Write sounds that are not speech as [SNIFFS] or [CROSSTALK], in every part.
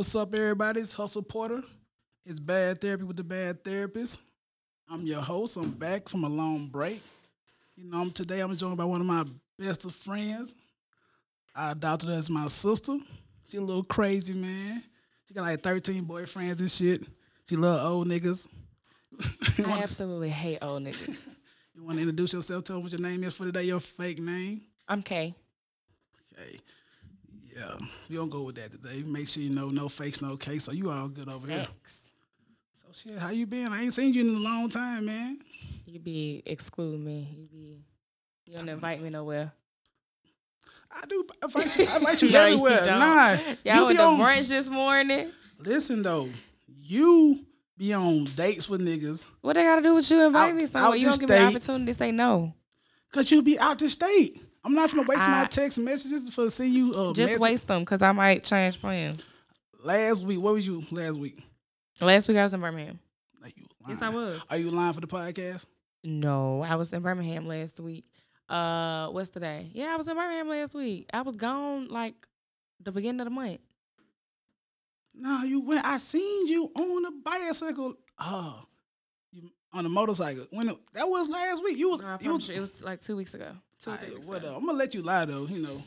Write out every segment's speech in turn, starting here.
What's up, everybody? It's Hustle Porter. It's Bad Therapy with the Bad Therapist. I'm your host. I'm back from a long break. You know, today I'm joined by one of my best of friends. I adopted her as my sister. She a little crazy, man. She got like 13 boyfriends and shit. She love old niggas. [LAUGHS] I absolutely hate old niggas. [LAUGHS] You want to introduce yourself? Tell them what your name is for today. Your fake name. I'm Kay. Okay. Yeah, we don't go with that today. Make sure you know no fakes, no case. So you all good over here. So shit, how you been? I ain't seen you in a long time, man. You be exclude me. You be you don't invite me nowhere. I do invite you. I invite you [LAUGHS] No, you everywhere. don't. nah, [LAUGHS] Y'all you went be to on. brunch this morning. Listen though, you be on dates with niggas What they gotta do with you invite Out- me somewhere? You don't give me the opportunity to say no. because you be out the state. I'm not gonna waste my text messages for see you. Uh, Just message. waste them because I might change plans. Last week, what was you last week? Last week I was in Birmingham. Yes, I was. Are you lying for the podcast? No, I was in Birmingham last week. Uh, what's today? Yeah, I was in Birmingham last week. I was gone like the beginning of the month. No, you went. I seen you on a bicycle. Oh, you on a motorcycle. When it, that was last week. You was. No, I you was it was like two weeks ago. Two, or three Aight, weeks what up? I'm gonna let you lie though, you know.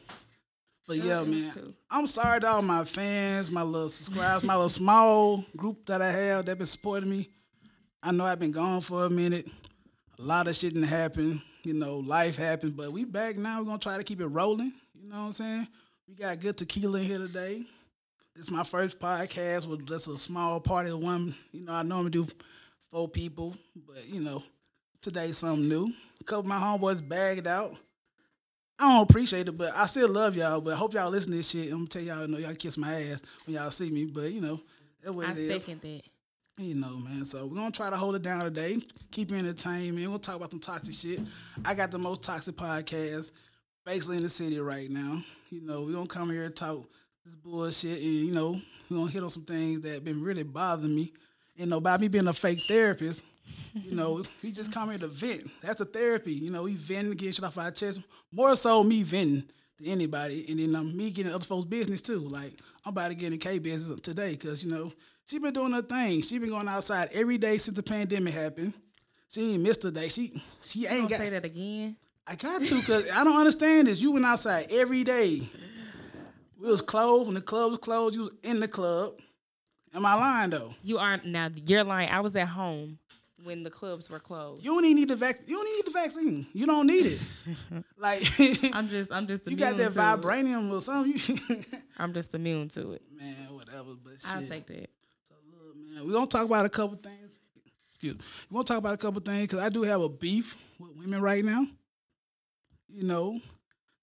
But No, yeah, man. two. I'm sorry to all my fans, my little subscribers, my little small group that I have that been supporting me. I know I've been gone for a minute. A lot of shit didn't happen. You know, life happened, but we back now. We're gonna try to keep it rolling. You know what I'm saying? We got good tequila here today. This is my first podcast with just a small party of one. You know, I normally do four people, but you know, today's something new. A couple of my homeboys bagged out. I don't appreciate it, but I still love y'all. But I hope y'all listen to this shit. I'm gonna tell y'all, you know, y'all kiss my ass when y'all see me. But you know, that's what I it is. second that. You know, man. So we're gonna try to hold it down today. Keep you entertained, man. We'll talk about some toxic shit. I got the most toxic podcast basically in the city right now. You know, we're gonna come here and talk this bullshit and you know, we're gonna hit on some things that been really bothering me. You know, by me being a fake therapist, you know, we just come here to vent. That's a therapy. You know, we venting, getting shit off our chest. More so me venting to anybody, and then um, me getting other folks' business too. Like I'm about to get in K business today because you know she been doing her thing. She been going outside every day since the pandemic happened. She ain't missed a day. She she You ain't gonna got. say that again? I got to because I don't understand this. You went outside every day. We was closed when the club was closed. You was in the club. Am I lying though? You aren't now. You're lying. I was at home when the clubs were closed. You don't even need the vaccine. You don't need the vaccine. You don't need it. [LAUGHS] like [LAUGHS] I'm just. I'm just. you got that vibranium or something. You [LAUGHS] I'm just immune to it. man, whatever. But shit. I'll take that. So look, man, we're gonna talk about a couple things. Excuse me. We're gonna talk about a couple things because I do have a beef with women right now. You know,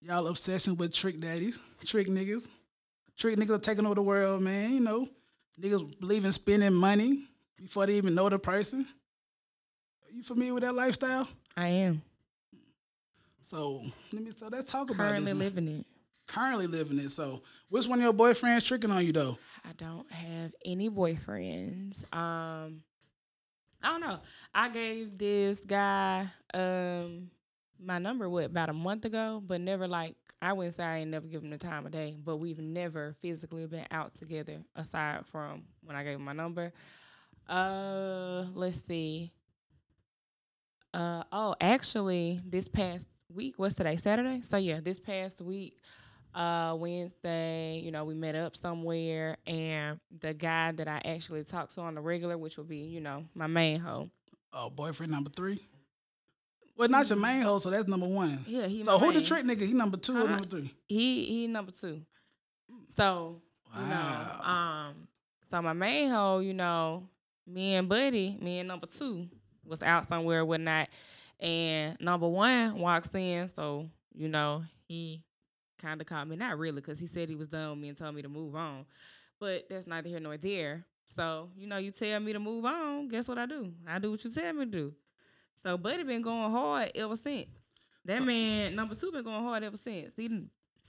y'all obsession with trick daddies, trick niggas. Trick niggas are taking over the world, man. You know, niggas believe in spending money before they even know the person. You familiar with that lifestyle? I am So let me so let's talk about currently living it. Currently living it. So which one of your boyfriends tricking on you though? I don't have any boyfriends. Um, I don't know. I gave this guy um my number what about a month ago, but never like I wouldn't say I ain't never give him the time of day, but we've never physically been out together aside from when I gave him my number. Uh, let's see. Uh oh, actually, this past week, what's today? Saturday. So yeah, this past week, uh Wednesday, you know, we met up somewhere and the guy that I actually talked to on the regular, which would be, you know, my main hoe. Oh, boyfriend number three. Well, not your main hoe, so that's number one. Yeah, he So who the trick nigga? He number two or Uh, number three? He he number two. So, you know, Wow. um so my main hoe, you know, me and Buddy, me and number two was out somewhere or whatnot. And number one walks in, so, you know, he kind of called me, not really, because he said he was done with me and told me to move on. But that's neither here nor there. So, you know, you tell me to move on, guess what I do? I do what you tell me to do. So Buddy been going hard ever since. That So- man, number two, been going hard ever since. He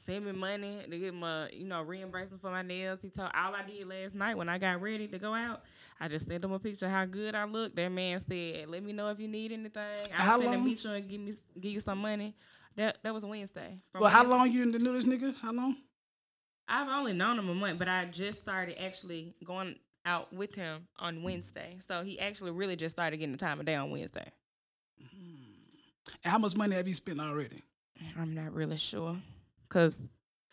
sent me money to get my, you know, reimbursement for my nails. He told all I did last night when I got ready to go out. I just sent him a picture of how good I look. That man said, "Let me know if you need anything. How I'm finna long? meet you and give me give you some money." That that was Wednesday. Well, how long you knew this nigga? How long? I've only known him a month, but I just started actually going out with him on Wednesday. So he actually really just started getting the time of day on Wednesday. Hmm. And how much money have you spent already? I'm not really sure. Cause,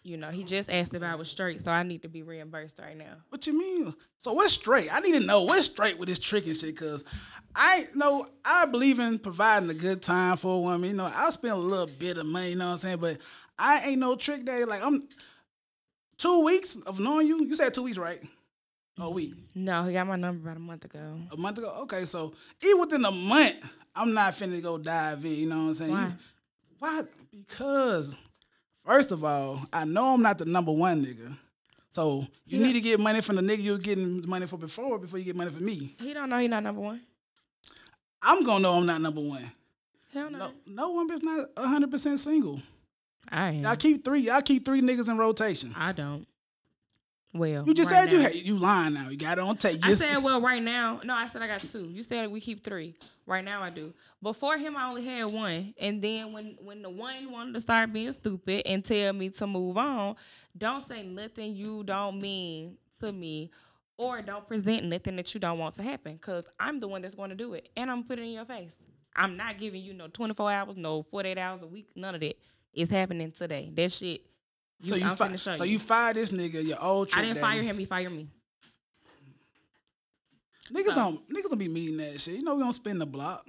you know, he just asked if I was straight, so I need to be reimbursed right now. What you mean? So what's straight? I need to know what's straight with this trick and shit, cause I know I believe in providing a good time for a woman. You know, I'll spend a little bit of money, you know what I'm saying? But I ain't no trick daddy. Like I'm two weeks of knowing you. You said two weeks, right? A mm-hmm. week. No, he got my number about a month ago. A month ago? Okay, so even within a month, I'm not finna go dive in, you know what I'm saying? Why? Why? Because first of all, I know I'm not the number one nigga. So you Yeah. need to get money from the nigga you were getting money for before before you get money from me. He don't know he not number one. I'm gonna know I'm not number one. Hell don't. No, no one is not hundred percent single. I am. Y'all keep three. Y'all keep three niggas in rotation. I don't. Well, You just right said you now. had you lying now. You got it on tape. I You said, well, right now, no, I said I got two. You said we keep three. Right now, I do. Before him, I only had one, and then when when the one wanted to start being stupid and tell me to move on, don't say nothing you don't mean to me, or don't present nothing that you don't want to happen, because I'm the one that's going to do it, and I'm putting it in your face. I'm not giving you no 24 hours, no 48 hours a week, none of that. It's happening today. That shit. You, so you fi- so you. you fired this nigga, your old I didn't daddy. fire him. He fired me. Niggas So- don't niggas don't be meeting that shit. You know we don't spend the block.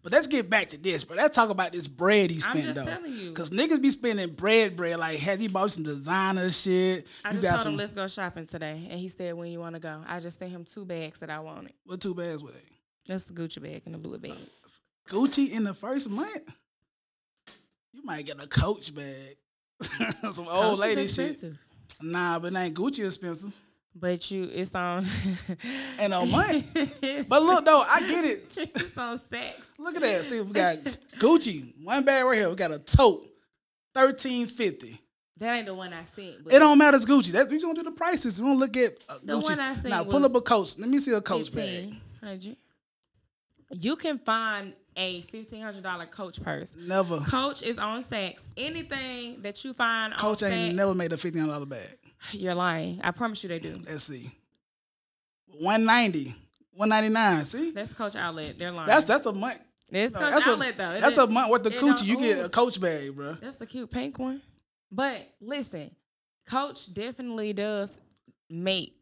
But let's get back to this, bro. Let's talk about this bread he spent though. telling you. Cause niggas be spending bread, bread. Like, has he bought some designer shit? I you just got told some. him let's go shopping today, and he said when you want to go. I just sent him two bags that I wanted. what two bags were they? That's the Gucci bag and the Louis bag. Gucci in the first month. You might get a Coach bag. [LAUGHS] some old Coach lady shit. Nah, but ain't Gucci expensive. But you, it's on. [LAUGHS] And a month. But look though, I get it. [LAUGHS] it's on Saks. Look at that. See, we got Gucci. One bag right here. We got a tote. Thirteen fifty. That ain't the one I sent. But It don't matter. It's Gucci. That's we gonna do the prices. We gonna look at uh, The Gucci. one I seen now pull up a coach. Let me see a coach bag. 1500. You can find a fifteen hundred dollar Coach purse. Never. Coach is on Saks. Anything that you find Coach on ain't Saks, never made a fifteen hundred dollar bag. you're lying. I promise you they do. Let's see. One ninety. One ninety nine. See, That's Coach Outlet. They're lying. that's that's a month. it's no, Coach that's Outlet a, though. It That's a month worth of coochie. You get a coach bag, bro. That's the cute pink one. But listen, Coach definitely does make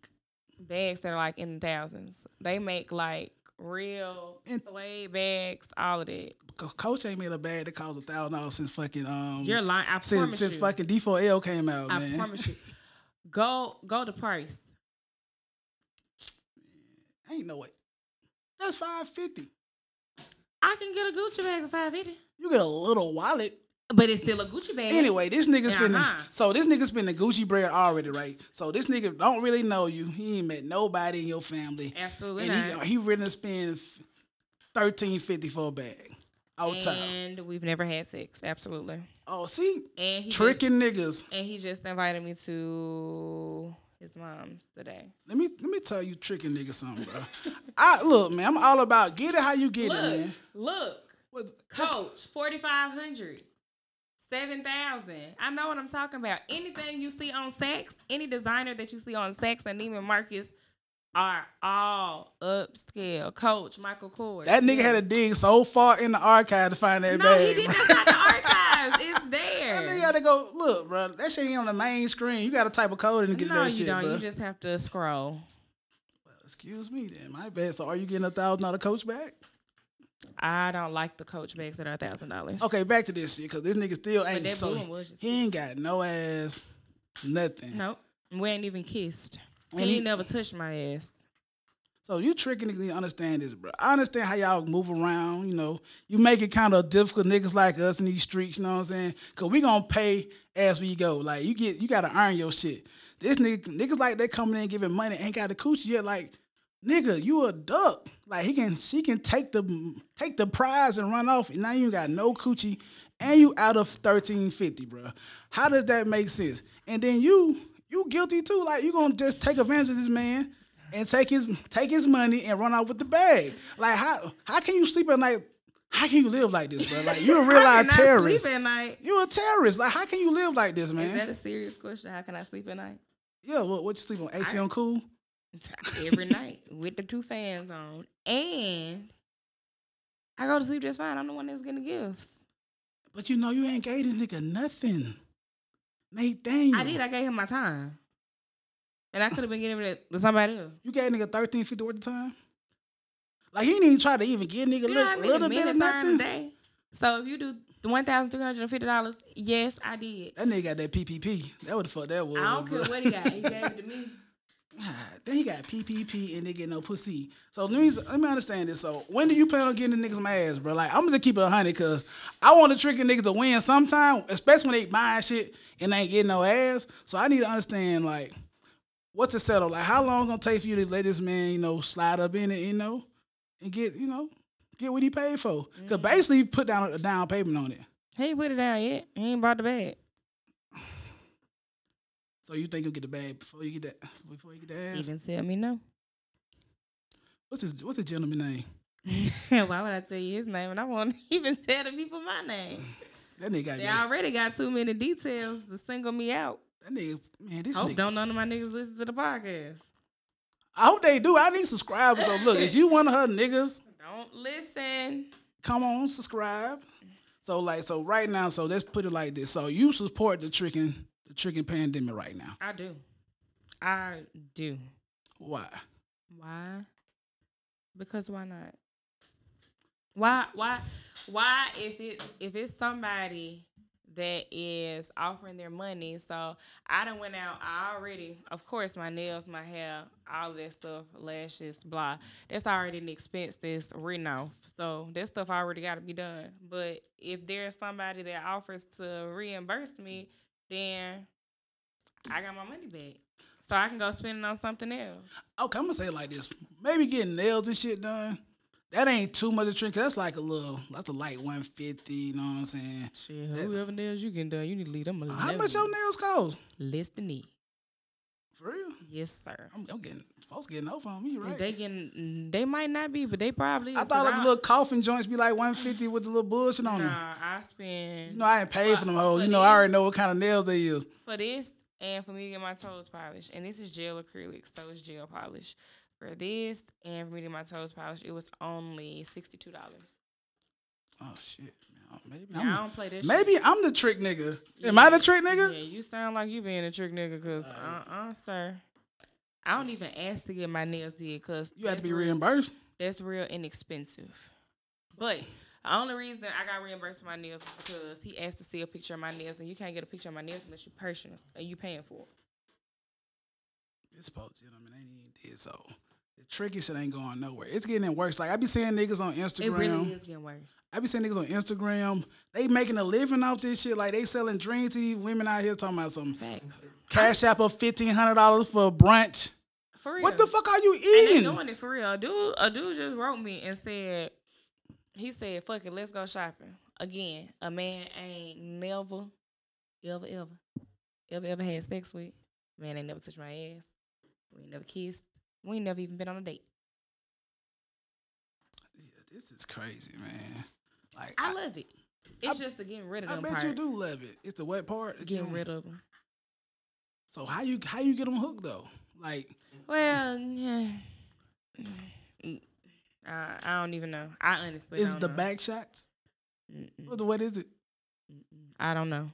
bags that are like in the thousands. They make like real And- suede bags, all of that. Coach ain't made a bag that costs a thousand dollars since fucking um You're lying. I since promise since you. fucking D four L came out, I man. [LAUGHS] promise you. Go go to price. Ain't no way. That's five fifty. I can get a Gucci bag for five fifty, You get a little wallet. But it's still a Gucci bag. Anyway, this nigga spending Uh-huh. so this nigga spending Gucci bread already, right? So this nigga don't really know you. He ain't met nobody in your family. absolutely and not. he he really spend thirteen fifty for a bag. Out top. and we've never had sex. Absolutely. Oh, see? And he just- Tricking niggas. and he just invited me to his mom's today. Let me let me tell you tricking niggas something, bro. [LAUGHS] I look, man, I'm all about get it how you get it, man. look, What- coach, 4500 7000 I know what I'm talking about. Anything you see on Saks, any designer that you see on Saks and Neiman Marcus are all upscale. Coach, Michael Kors. That nigga had to dig so far in the archive to find that No, bag. he didn't. bro. That's not the [LAUGHS] archives. It's That nigga there. had to go look, bro. That shit ain't on the main screen. You got to type a code in to get No, that you shit, don't. bro. You just have to scroll. Well, Excuse me, then. My bad. So, are you getting a thousand dollar coach back? I don't like the Coach bags that are thousand dollars. Okay, back to this shit because this nigga still ain't. that so blue was just- he ain't got no ass, nothing. Nope. We ain't even kissed. And he, he- never touched my ass. So you tricking niggas to understand this, bro. I understand how y'all move around, you know. You make it kind of difficult niggas like us in these streets, you know what I'm saying? Cause we gonna pay as we go. Like you get you gotta earn your shit. This nigga niggas like they coming in giving money ain't got the coochie yet. Like, nigga, you a duck. Like he can she can take the take the prize and run off. And now you got no coochie and you out of 1350, bro. How does that make sense? And then you you guilty too. Like you gonna just take advantage of this man and take his take his money and run off with the bag. Like how how can you sleep at night? How can you live like this, bro? Like you're a [LAUGHS] real life terrorist. Sleep at night. You're a terrorist. Like how can you live like this, man? Is that a serious question? How can I sleep at night? Yeah, what what you sleep on? AC I- on cool? Every night with the two fans on, and I go to sleep just fine. I'm the one that's getting the gifts. But you know you ain't gave this nigga nothing. Nate Daniel. I did. I gave him my time, and I could have been giving it to somebody else. You gave nigga thirteen fifty worth of time. Like he didn't even try to even give nigga You know look, how a little bit of nothing. day? So if you do one thousand three hundred and fifty dollars, yes, I did. That nigga got that PPP. That what the fuck that was. I don't bro. care what he got. He gave it to [LAUGHS] me. [SIGHS] Then he got PPP and they get no pussy. So let me let me understand this. So when do you plan on getting the niggas my ass, bro? Like I'm gonna keep it a hundred because I want to trick a niggas to win sometime, especially when they buying shit and they ain't getting no ass. So I need to understand like what's the settle? Like how long gonna take for you to let this man, you know, slide up in it, you know, and get, you know, get what he paid for? Cause mm-hmm. basically put down a down payment on it. He put it down yet. He ain't bought the bag. So you think you'll get the bag before you get that before you get the He ass? didn't tell me no. What's his what's the gentleman name? [LAUGHS] Why would I tell you his name? And I won't [LAUGHS] even tell the people my name. [LAUGHS] That nigga They already got too many details to single me out. That nigga, man, this Hope nigga. don't none of my niggas listen to the podcast. I hope they do. I need subscribers. So look, is you one of her niggas? Don't listen. Come on, subscribe. So like, so right now, so let's put it like this. So you support the tricking, tricking pandemic right now. I do. I do. Why? Why? Because why not? Why why why if it if it's somebody that is offering their money, so I done went out, I already of course my nails, my hair, all of that stuff, lashes, blah. That's already an expense that's written off. So that stuff already gotta be done. But if there's somebody that offers to reimburse me, then I got my money back. So I can go spend it on something else. Okay, I'm gonna say it like this. Maybe getting nails and shit done. That ain't too much of trick. 'cause That's like a little. That's a light 150. You know what I'm saying? Shit, whoever nails you getting done, you need to leave them alone. How much your nails cost? less than it? For real? Yes, sir. I'm, I'm getting folks getting over on me, right? They getting, they might not be, but they probably. I thought like the little coffin joints be like 150 with the little bullshit on them. Nah, I spend You know I ain't paid for them hoes. You for know I already know what kind of nails they use. for this and for me to get my toes polished. And this is gel acrylic, so it's gel polish. For this and for me to get my toes polished, it was only sixty two dollars. Oh shit. Maybe I I'm, don't play this. maybe I'm the trick nigga. Am I the trick nigga? Yeah, you sound like you being a trick nigga, cause uh uh sir. I don't even ask to get my nails did, cause You have to be real- reimbursed. That's real inexpensive. But the only reason I got reimbursed for my nails is because he asked to see a picture of my nails, and you can't get a picture of my nails unless you purchase and you paying for it. It's supposed, you know I mean? They ain't even did so. Tricky shit ain't going nowhere. It's getting worse. Like I be seeing niggas on Instagram. It really is getting worse. I be seeing niggas on Instagram. They making a living off this shit. Like they selling dreams to these women out here talking about some Facts. cash app of fifteen hundred dollars for a brunch. For real. What the fuck are you And they eating? doing it for real. A dude, a dude just wrote me and said, he said, "Fuck it, let's go shopping." Again, a man ain't never, ever, ever, ever, ever had sex with. Man ain't never touched my ass. We never kissed. We ain't never even been on a date. Yeah, this is crazy, man. Like I love it. It's just the getting rid of them. I bet part. you do love it. It's the wet part. Getting rid of them. So how you how you get them hooked though? Like Well, yeah. Mm, I, I don't even know. I honestly is the know. back shots? Mm-mm, what is it? I don't know.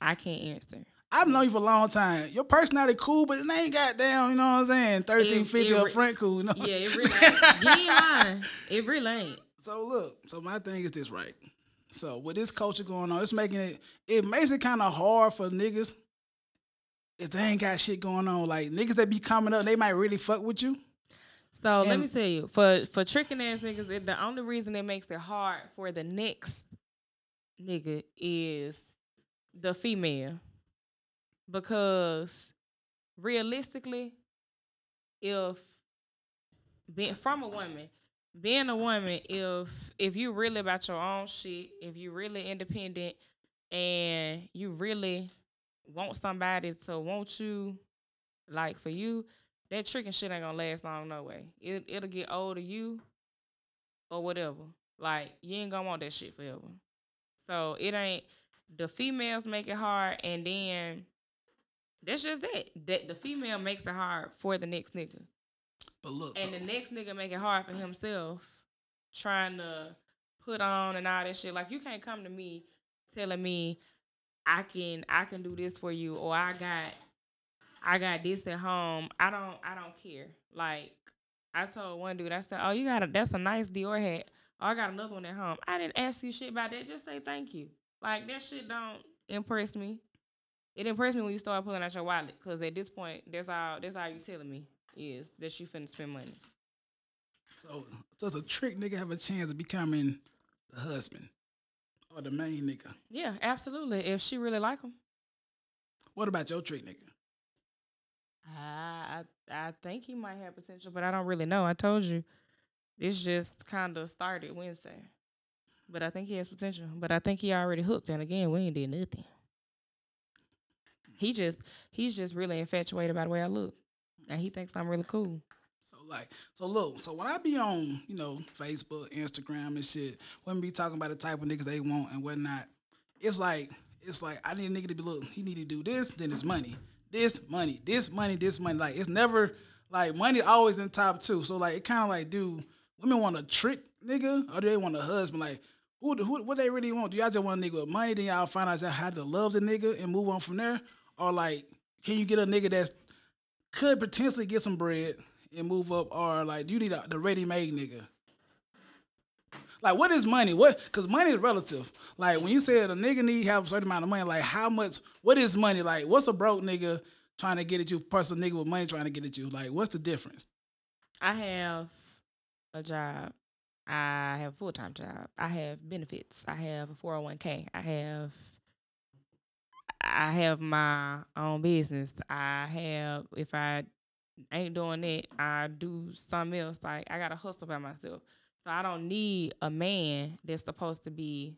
I can't answer. I've known you for a long time. Your personality cool, but it ain't goddamn, you know what I'm saying? Thirteen fifty it up re- front cool, you know? Yeah, it really [LAUGHS] ain't. You ain't lying. It really ain't. So look, so my thing is this, right? So with this culture going on, it's making it it makes it kind of hard for niggas if they ain't got shit going on. Like niggas that be coming up, they might really fuck with you. So let me tell you, for for tricking ass niggas, it, the only reason it makes it hard for the next nigga is the female, because realistically, if being from a woman, being a woman, if if you really about your own shit, if you really independent, and you really want somebody to want you, like for you, that tricking shit ain't gonna last long no way. It it'll get old to you or whatever. Like you ain't gonna want that shit forever. So it ain't the females make it hard, and then that's just that. That the female makes it hard for the next nigga, But look, and so, the next nigga make it hard for himself, trying to put on and all that shit. Like you can't come to me telling me I can I can do this for you, or I got I got this at home. I don't I don't care. Like I told one dude, I said, "Oh, you got a that's a nice Dior hat. Oh, I got another one at home. I didn't ask you shit about that. Just say thank you. Like that shit don't impress me. It impressed me when you start pulling out your wallet, cause at this point, that's all that's all you telling me is that you finna spend money. so does a trick nigga have a chance of becoming the husband or the main nigga? Yeah, absolutely. If she really like him, What about your trick nigga? I I, I think he might have potential, but I don't really know. I told you, this just kind of started Wednesday, but I think he has potential. But I think he already hooked, and again, we ain't did nothing. He just he's just really infatuated by the way I look, and he thinks I'm really cool. So like, so look, so when I be on, you know, Facebook, Instagram and shit, women be talking about the type of niggas they want and whatnot. It's like, it's like I need a nigga to be look, he need to do this, then it's money. This money, this money, this money. Like it's never like money always in top two. So like it kind of like, do women want a trick nigga or do they want a husband? Like who, who what they really want? Do y'all just want a nigga with money? Then y'all find out how to love the nigga and move on from there? Or like, can you get a nigga that could potentially get some bread and move up, or like do you need a, the ready made nigga. Like what is money? What? Because money is relative. Like when you said a nigga need have a certain amount of money, like how much? What is money? Like what's a broke nigga trying to get at you? Person nigga with money trying to get at you? Like what's the difference? I have a job. I have a full time job. I have benefits. I have a four hundred one k. I have I have my own business. I have if I ain't doing it, I do something else. Like I gotta hustle by myself. So I don't need a man that's supposed to be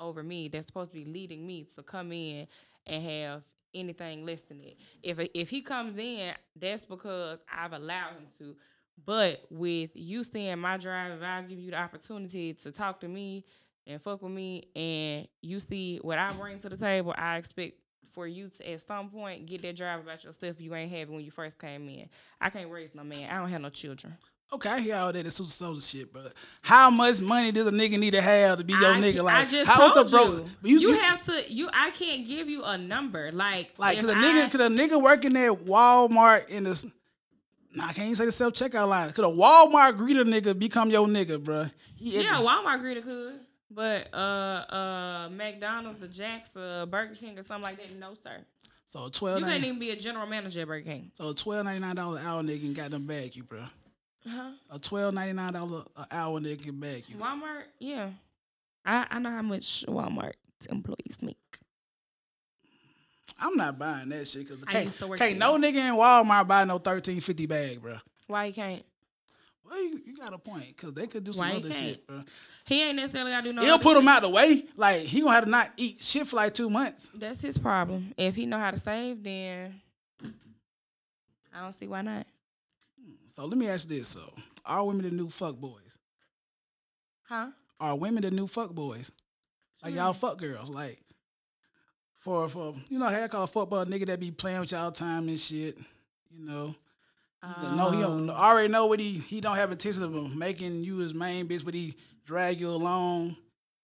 over me, that's supposed to be leading me to come in and have anything less than it. If if he comes in, that's because I've allowed him to. But with you seeing my drive, if I give you the opportunity to talk to me and fuck with me, and you see what I bring to the table, I expect for you to at some point get that drive about yourself you ain't having when you first came in. I can't raise no man. I don't have no children. Okay, I hear all that. It's super soda shit, but how much money does a nigga need to have to be your I, nigga? Like I just how told broke? you. but You, have to. You. I can't give you a number. Like Like, could a nigga, could a nigga working at Walmart in this. nah, I can't even say the self checkout line. Could a Walmart greeter nigga become your nigga, bruh? He, Yeah, Walmart greeter could. But uh uh McDonald's or Jack's or Burger King or something like that, no sir. so twelve You can't even be a general manager at Burger King. so twelve ninety nine dollar an hour nigga can got them bag you, bro. Huh? A twelve ninety nine dollar an hour nigga can bag you. Walmart, yeah. I, I know how much Walmart employees make. I'm not buying that shit because I can't, used to work can't no nigga in Walmart buy no thirteen fifty bag, bro. Why you can't? Well, you, you got a point because they could do some Why other shit, bruh. He ain't necessarily gotta do no He'll put shit. him out of the way. Like he gonna have to not eat shit for like two months. That's his problem. If he know how to save, then I don't see why not. So let me ask this: So, are women the new fuck boys? Huh? Are women the new fuck boys? Like y'all fuck girls, like for for you know, how I call a football nigga that be playing with y'all time and shit. You know, no, he don't Um, already know what he he don't have intention of making you his main bitch, but he drag you along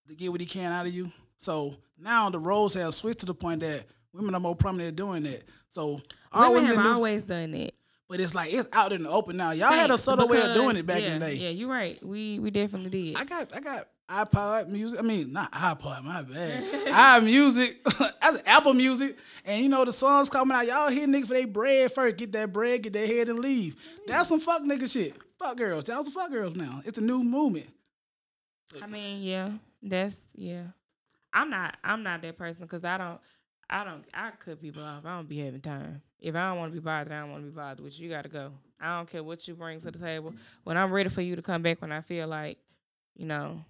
to get what he can out of you. So now the roles have switched to the point that women are more prominent at doing that. So Women women have always done it. but it's like it's out in the open now. Y'all had a Thanks, subtle way of doing it back yeah, in the day. Yeah, you're right. We we definitely did. I got I got iPod music. I mean, not iPod, my bad. [LAUGHS] i music. [LAUGHS] That's Apple Music. And you know the songs coming out. Y'all hear niggas for they bread first. Get that bread, get their head and leave. That's some fuck nigga shit. Fuck girls. Y'all some fuck girls now. It's a new movement. I mean, yeah, that's yeah. I'm not I'm not that person because I don't I don't I cut people off. I don't be having time. If I don't want to be bothered, I don't want to be bothered with you. You got to go. I don't care what you bring to the table. When I'm ready for you to come back, when I feel like, you know,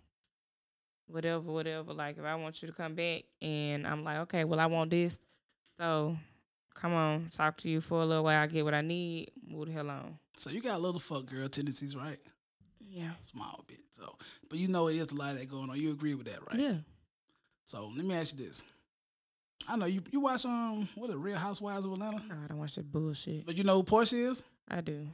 whatever, whatever. Like if I want you to come back, and I'm like, okay, well I want this, so come on, talk to you for a little while. I get what I need. Move the hell on. So you got little fuck girl tendencies, right? Yeah. Small bit. So, but you know it is a lot of that going on. You agree with that, right? Yeah. So let me ask you this. I know you you watch um what the Real Housewives of Atlanta, No, I don't watch that bullshit. but you know who Porsha is. I do.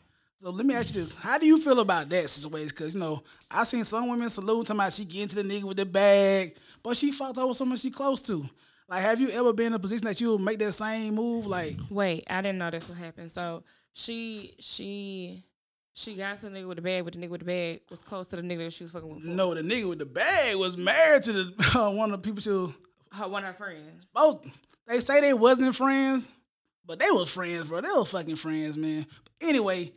So let me ask you this: How do you feel about that situation? Because you know I seen some women salute talking about she get into the nigga with the bag, but she fucked over someone she close to. Like, have you ever been in a position that you would make that same move? Like, Wait, I didn't know this would happen. So she she she got the nigga with the bag, but the nigga with the bag was close to the nigga that she was fucking with. before. no, the nigga with the bag was married to the [LAUGHS] uh, one of the people she was Her, one of her friends. both. They say they wasn't friends, but they was friends, bro. They were fucking friends, man. But anyway,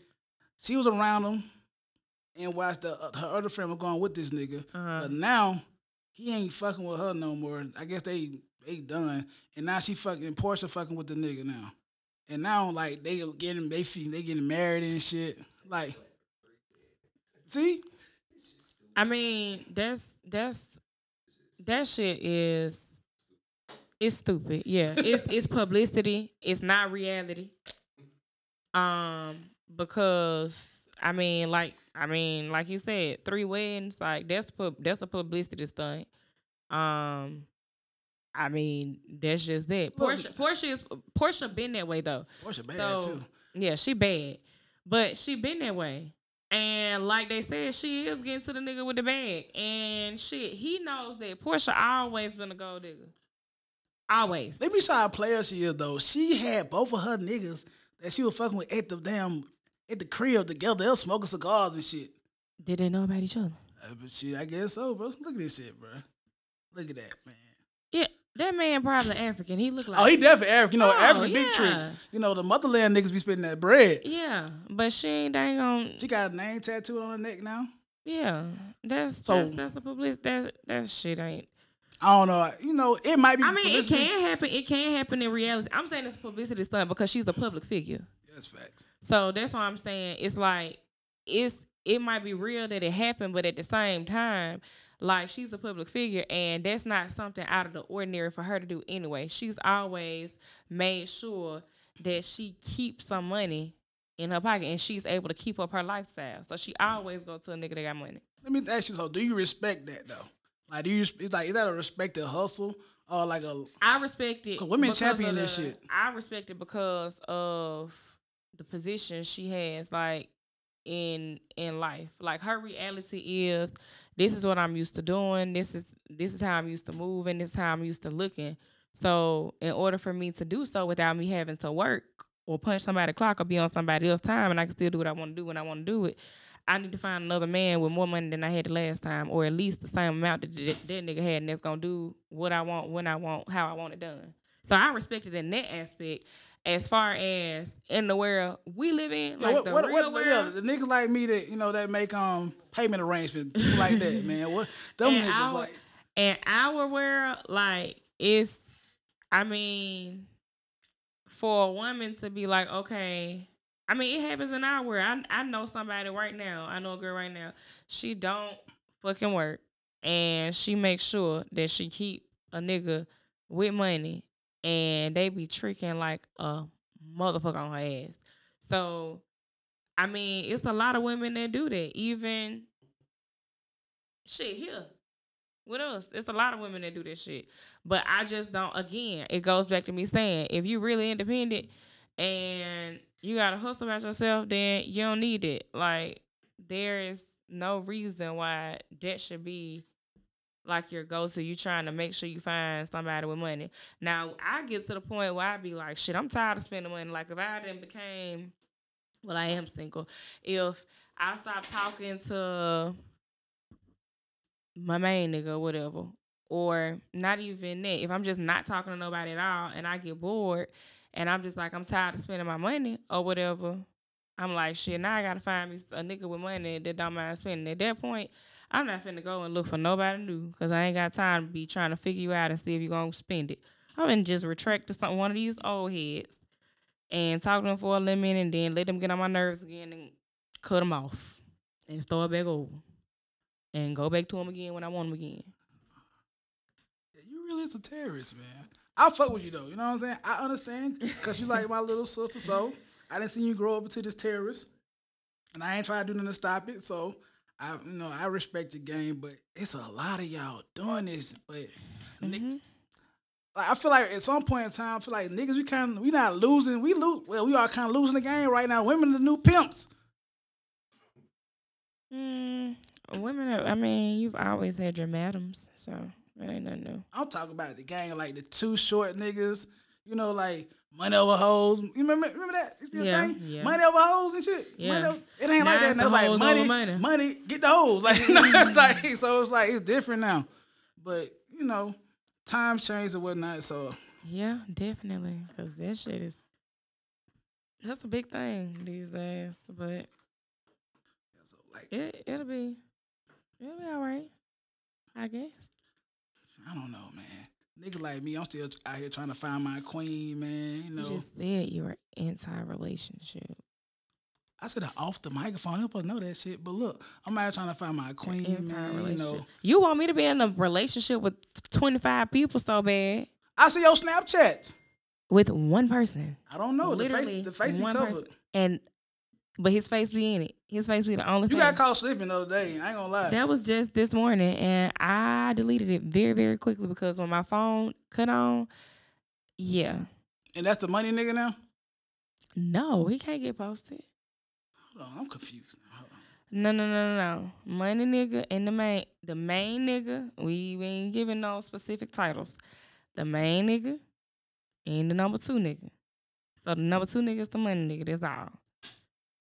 she was around them and watched the, uh, her other friend was going with this nigga. Uh-huh. But now he ain't fucking with her no more. I guess they they done, and now she fucking Porsha fucking with the nigga now. And now like they getting they they getting married and shit. Like, see, I mean, that's that's that shit is it's stupid. Yeah, it's it's publicity. It's not reality. Um, because I mean, like I mean, like you said, three weddings, like that's pub that's a publicity stunt. Um, I mean, that's just that. Porsha, Porsha is Porsha been that way though. Porsha bad So too. yeah, she bad, but she been that way. And like they said, she is getting to the nigga with the bag. And shit, he knows that Porsha always been a gold digger. Always. Let me show how player she is though. She had both of her niggas that she was fucking with at the damn at the crib together. They was smoking cigars and shit. Did they know about each other? Uh, but shit, I guess so, bro. Look at this shit, bro. Look at that, man. Yeah, that man probably African. He look like Oh, he definitely African. You know, Oh, African big trick. You know, the motherland niggas be spitting that bread. Yeah, but she ain't dang on. She got a name tattooed on her neck now. Yeah, that's So- that's that's the publicity. That that shit ain't. I don't know. You know, it might be. I mean, it can happen. It can happen in reality. I'm saying it's publicity stunt because she's a public figure. That's facts. So that's why I'm saying it's like it's it might be real that it happened, but at the same time, like she's a public figure and that's not something out of the ordinary for her to do anyway. She's always made sure that she keeps some money in her pocket and she's able to keep up her lifestyle. So she always go to a nigga that got money. Let me ask you so. Do you respect that though? Like, do you? It's like, is that a respected hustle or like a? I respect it. women champion this shit. I respect it because of the position she has, like in in life. Like her reality is, this is what I'm used to doing. This is this is how I'm used to moving. This is how I'm used to looking. So in order for me to do so without me having to work or punch somebody's clock or be on somebody else's time, and I can still do what I want to do when I want to do it. I need to find another man with more money than I had the last time, or at least the same amount that that, that nigga had, and that's gonna do what I want, when I want, how I want it done. So I respect it in that aspect. As far as in the world we live in, Yeah, like what, the what, real what, yeah, world, the niggas like me that you know that make um payment arrangements [LAUGHS] like that, man. What them And niggas our- like? in our world, like it's, I mean, for a woman to be like, okay, I mean, it happens in our world. I I know somebody right now. I know a girl right now. She don't fucking work, and she makes sure that she keep a nigga with money, and they be tricking like a motherfucker on her ass. So, I mean, it's a lot of women that do that. Even shit here. What else? It's a lot of women that do this shit. But I just don't again, it goes back to me saying if you really independent and you gotta hustle about yourself, then you don't need it. Like there is no reason why that should be like your go to. You trying to make sure you find somebody with money. Now I get to the point where I be like, shit, I'm tired of spending money. Like if I didn't became well, I am single. If I stop talking to my main nigga whatever. Or not even that. If I'm just not talking to nobody at all and I get bored and I'm just like, I'm tired of spending my money or whatever, I'm like, shit, now I gotta find me a nigga with money that don't mind spending. At that point, I'm not finna go and look for nobody new because I ain't got time to be trying to figure you out and see if you're gonna spend it. I'm gonna just retract to some one of these old heads and talk to them for a minute and then let them get on my nerves again and cut them off and start back over and go back to them again when I want them again. Yeah, you really is a terrorist, man. I fuck with you though. You know what I'm saying? I understand because you like my little sister. So [LAUGHS] I didn't see you grow up into this terrorist, and I ain't trying to do nothing to stop it. So I you know I respect your game, but it's a lot of y'all doing this. But Mm-hmm. like, I feel like at some point in time, I feel like niggas we kind of we not losing. We lose. Well, we are kind of losing the game right now. Women are the new pimps. Mm, women, are, I mean, you've always had your madams, so it ain't nothing new. I'm talking about the gang, like the Too Short niggas. You know, like money over hoes. You remember remember that? Yeah, thing? yeah. Money over hoes and shit. Yeah. Money over, it ain't Now like that. the like money, money. money, get the hoes. Like, [LAUGHS] you know, it's mm-hmm. like so it's like it's different now. But you know, times change and whatnot. So Yeah, definitely, because that shit is that's a big thing these days. But so like it it'll be it'll be all right, I guess. I don't know, man. Niggas like me, I'm still out here trying to find my queen, man. You You know, just said you were anti-relationship. I said off the microphone. Help us know that shit. But look, I'm out here trying to find my queen, man. You know, You want me to be in a relationship with 25 people so bad I see your Snapchats. with one person? I don't know. The Literally, face, the face be covered. person. And but his face be in it. His face be the only. You face. got caught sleeping the other day. I ain't gonna lie. That was just this morning, and I deleted it very, very quickly because when my phone cut on, yeah, and that's the money nigga now. no, he can't get posted. Hold on, I'm confused. Hold on. No, no, no, no, no. Money nigga and the main, the main nigga. We ain't giving no specific titles. The main nigga and the number two nigga. So the number two nigga is the money nigga. That's all.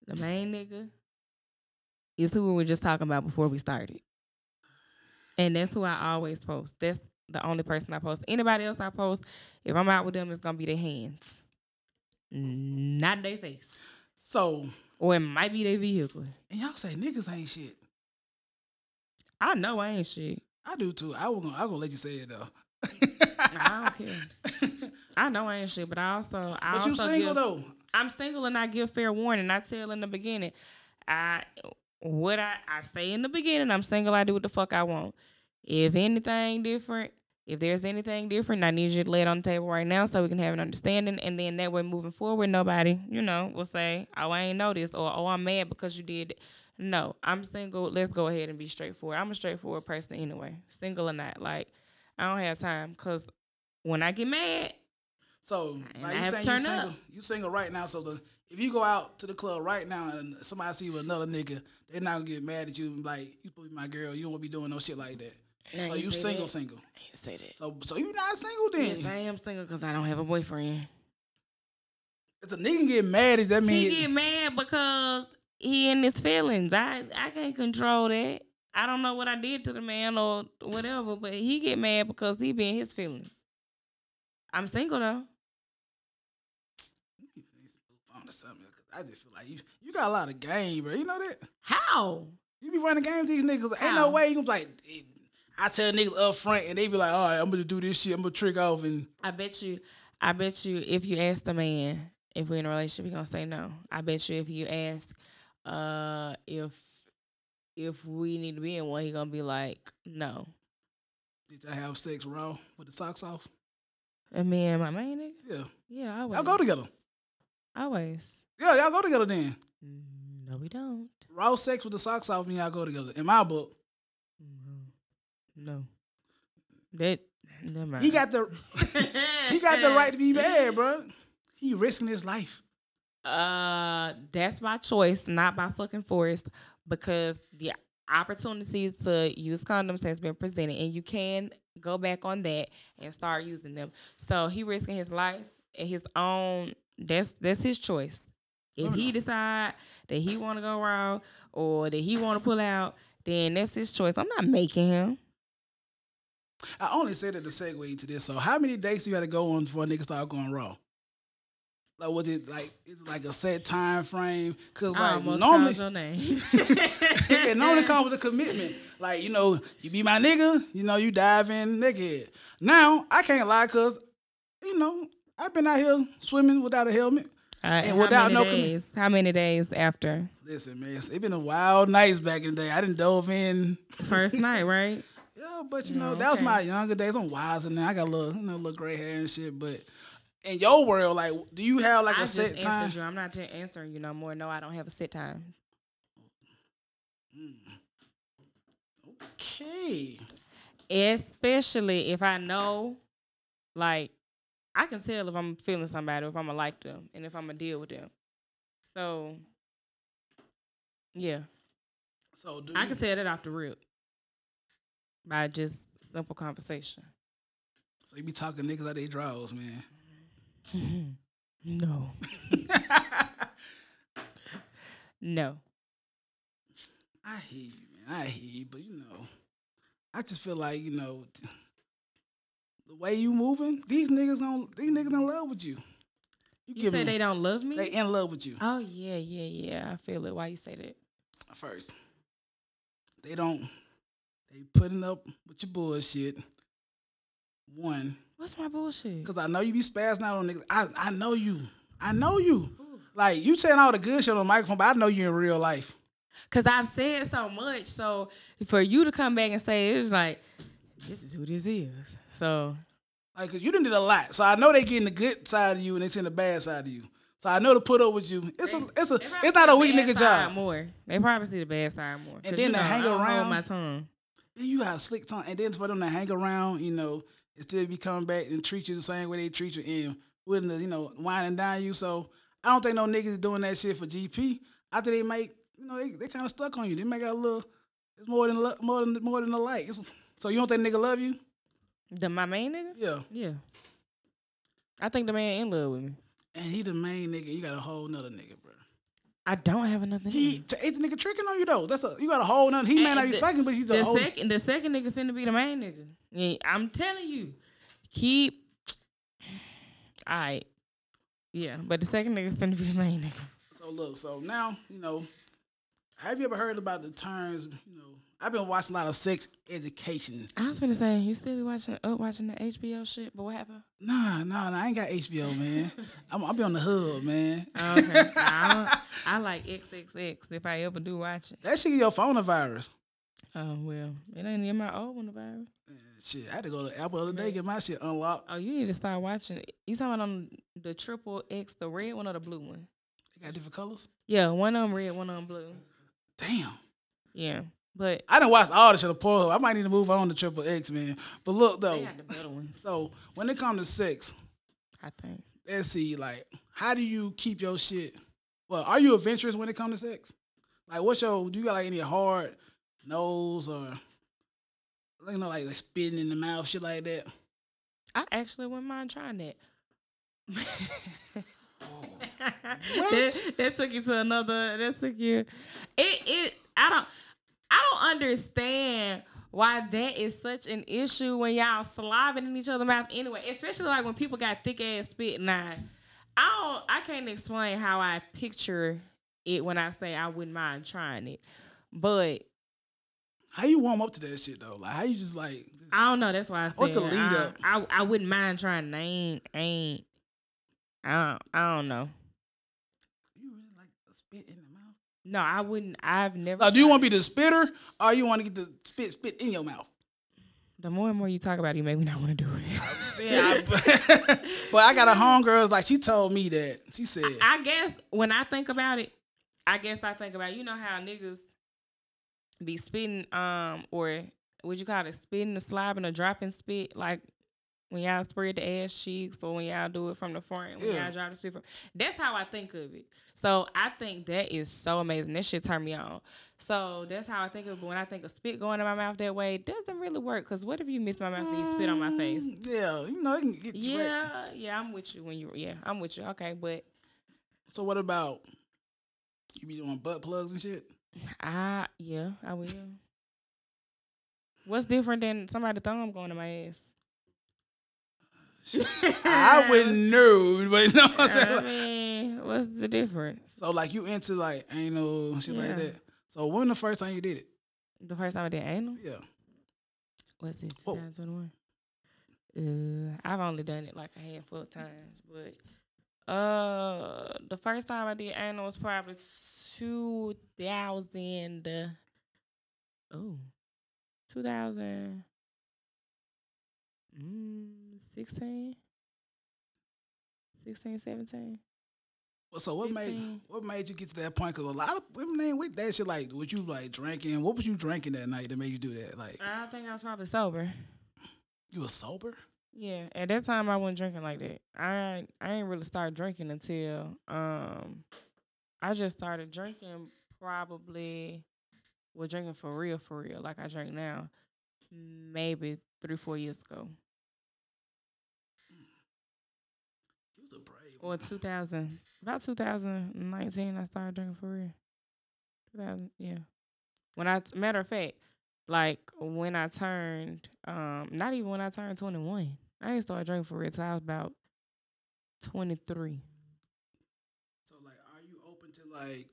The main nigga is who we were just talking about before we started. And that's who I always post. That's the only person I post. Anybody else I post, if I'm out with them, it's gonna be their hands, not their face, So, or it might be their vehicle. and y'all say niggas ain't shit. I know I ain't shit. I do too. I was gonna, I gonna let you say it though. I don't care. [LAUGHS] I know I ain't shit, but I also, I But you also single give, though. I'm single and I give fair warning. I tell in the beginning, I what I I say in the beginning, I'm single. I do what the fuck I want. If anything different, if there's anything different, I need you to lay it on the table right now so we can have an understanding. And then that way, moving forward, nobody, you know, will say, "Oh, I ain't noticed or "Oh, I'm mad because you did." No, I'm single. Let's go ahead and be straightforward. I'm a straightforward person anyway, single or not. Like I don't have time because when I get mad, So, And like you saying you single, up. you single right now. So the if you go out to the club right now and somebody see you with another nigga, they're not gonna get mad at you. and be Like you supposed to be my girl. You don't want to be doing no shit like that. So you single, single. I ain't say that. So so you not single then? Yes, I am single because I don't have a boyfriend. If a nigga get mad, does that mean He get mad because he in his feelings. I I can't control that. I don't know what I did to the man or whatever, but he get mad because he be in his feelings. I'm single though. on to something? 'cause I just feel like you you got a lot of game, bro. You know that How? you be running games these niggas. Ain't no way you can be like. I tell niggas up front and they be like, all right, I'm gonna do this shit. I'm gonna trick off and I bet you. I bet you if you ask the man if we're in a relationship, he gonna say no. I bet you if you ask uh if if we need to be in one, he gonna be like no. did y'all have sex raw with the socks off? And me and my main nigga. Yeah, Yeah, I always. y'all go together. Always. Yeah, y'all go together then. Mm, No, we don't. Raw sex with the socks off, and y'all go together. In my book, No. That never mind. he got the [LAUGHS] he got the right to be [LAUGHS] mad, bro. He risking his life. Uh, that's my choice, not by fucking force, because the opportunities to use condoms has been presented, and you can go back on that and start using them. So he risking his life and his own. That's that's his choice. If he decide that he want to go raw or that he want to pull out, then that's his choice. I'm not making him. I only said it to segue into this. So, how many days do you got to go on before a nigga start going raw? Like, was it like is it like a set time frame? Cause I like almost normally, your name. [LAUGHS] it normally comes with a commitment. Like you know, you be my nigga. You know, you dive in nigga. Now I can't lie, cause you know I've been out here swimming without a helmet. Uh, And without no days? how many days after Listen, man, it's been a wild nights back in the day. I didn't dove in. first [LAUGHS] night, right? Yeah, but you know, that was my younger days. I'm wiser now. I got a little, you know, little gray hair and shit. But in your world, like, do you have like I a just set time? you. I'm not just answering you no more. No, I don't have a set time. Okay. Especially if I know, like, I can tell if I'm feeling somebody, or if I'm gonna like them, and if I'm gonna deal with them. So, yeah, So do I you, can tell that off the rip by just simple conversation. so you be talking niggas out they draws, man. Mm-hmm. [LAUGHS] no, [LAUGHS] no. I hear you, man. I hear you, but you know, I just feel like you know, the way you moving, these niggas don't, these niggas in love with you. You give say they don't love me? they in love with you oh yeah, yeah, yeah. I feel it. Why you say that? first. They don't. They putting up with your bullshit. One, What's my bullshit? because I know you be spazzing out on niggas. I I know you. I know you. Like you saying all the good shit on the microphone, but I know you in real life. Cause I've said so much. So for you to come back and say it's like, this is who this is. So Like, cause you done did a lot, so I know they getting the good side of you and they seeing the bad side of you. So I know to put up with you. It's a, it's a, it's not a weak nigga job. More. They probably see the bad side more. And then to know, hang I don't hold around- my tongue. You got a slick tongue, and then for them to hang around, you know, and still be coming back and treat you the same way they treat you, and willing to, you know, winding down you. So I don't think no niggas is doing that shit for GP. After they make, you know, they, they kind of stuck on you. They make a little. It's more than more than more than the like. It's, so you don't think nigga love you? The my main nigga? Yeah. Yeah. I think the man in love with me. And he the main nigga. You got a whole nother nigga, bro. I don't have another Nigga. He ain't the nigga tricking on you though. That's a you got a whole nother. He may And not be the- fucking, but he's a The whole. second the second nigga finna be the main nigga. Yeah, I'm telling you. Keep Alright. Yeah, but the second nigga finna be the main nigga. So look, so now you know. Have you ever heard about the terms? You know, I've been watching a lot of sex education. I was gonna say, you still be watching up watching the HBO shit, but what happened? Nah, nah, nah. I ain't got HBO, man. [LAUGHS] I'm, I'll be on the hub, man. Okay. I, [LAUGHS] I like XXX if I ever do watch it. That shit give your phone a virus. Oh well, it ain't in my old one the virus. Eh, shit, I had to go to Apple the other day get my shit unlocked. Oh, you need to start watching it. You talking about on the triple X, the red one or the blue one? They got different colors. Yeah, one of them red, one of them blue. Damn. Yeah, but I didn't watch all the shit on Pornhub. I might need to move on to Triple X, man. But look though, they got the better ones. so when it comes to sex, I think. let's see, like, how do you keep your shit? Well, are you adventurous when it comes to sex? Like, what's your? Do you got like any hard nose or, you know, like, like spitting in the mouth, shit like that? I actually wouldn't mind trying that. What? [LAUGHS] that, that took you to another. That took you. It it. I don't. I don't understand why that is such an issue when y'all saliving in each other's mouth anyway. Especially like when people got thick ass spit. Now, I don't. I can't explain how I picture it when I say I wouldn't mind trying it, but How you warm up to that shit though? Like, how you just like? Just, I don't know. That's why I said What's the lead I, up? I I wouldn't mind trying. it. I ain't I ain't. I don't, I don't know. you really like spit in the? No, I wouldn't. I've never. Now, do you want to be the spitter, or you want to get the spit spit in your mouth? The more and more you talk about it, you make me not want to do it. [LAUGHS] I, [LAUGHS] but I got a homegirl like she told me that she said, I guess when I think about it, I guess I think about you know how niggas be spitting um or what you call it spitting the slobbing or dropping spit like when y'all spread the ass cheeks or when y'all do it from the front when Yeah. y'all drop the spit from that's how I think of it. So I think that is so amazing. That shit turn me on. So that's how I think of it. But when I think of spit going in my mouth that way, it doesn't really work. Cause what if you miss my mouth and you spit on my face? "Mm, Yeah, you know, it can get you. Yeah, yeah, I'm with you when you yeah, I'm with you. Okay, but So what about you be doing butt plugs and shit? I yeah, I will. What's different than somebody thumb going to my ass? I wouldn't know, [LAUGHS] but you know what I'm I saying. mean, what's the difference? So like you into like anal shit Yeah. like that. So when the first time you did it? The first time I did anal Yeah. was it 2021. Uh, I've only done it like a handful of times, but uh, the first time I did anal was probably 2000. Uh, oh, 2000. Mm, 16, 16, 17. Well, so what made what made you get to that point? Because a lot of women ain't with that shit. Like, what you like drinking? What was you drinking that night that made you do that? Like, I think I was probably sober. you was sober? Yeah, at that time I wasn't drinking like that. I I ain't really start drinking until um I just started drinking probably well drinking for real for real like I drink now maybe three four years ago You was a brave. or 2000 about 2019 I started drinking for real. 2000 yeah. When I matter of fact like when I turned um not even when I turned 21 I ain't started drinking for real till I was about 23. So like, are you open to like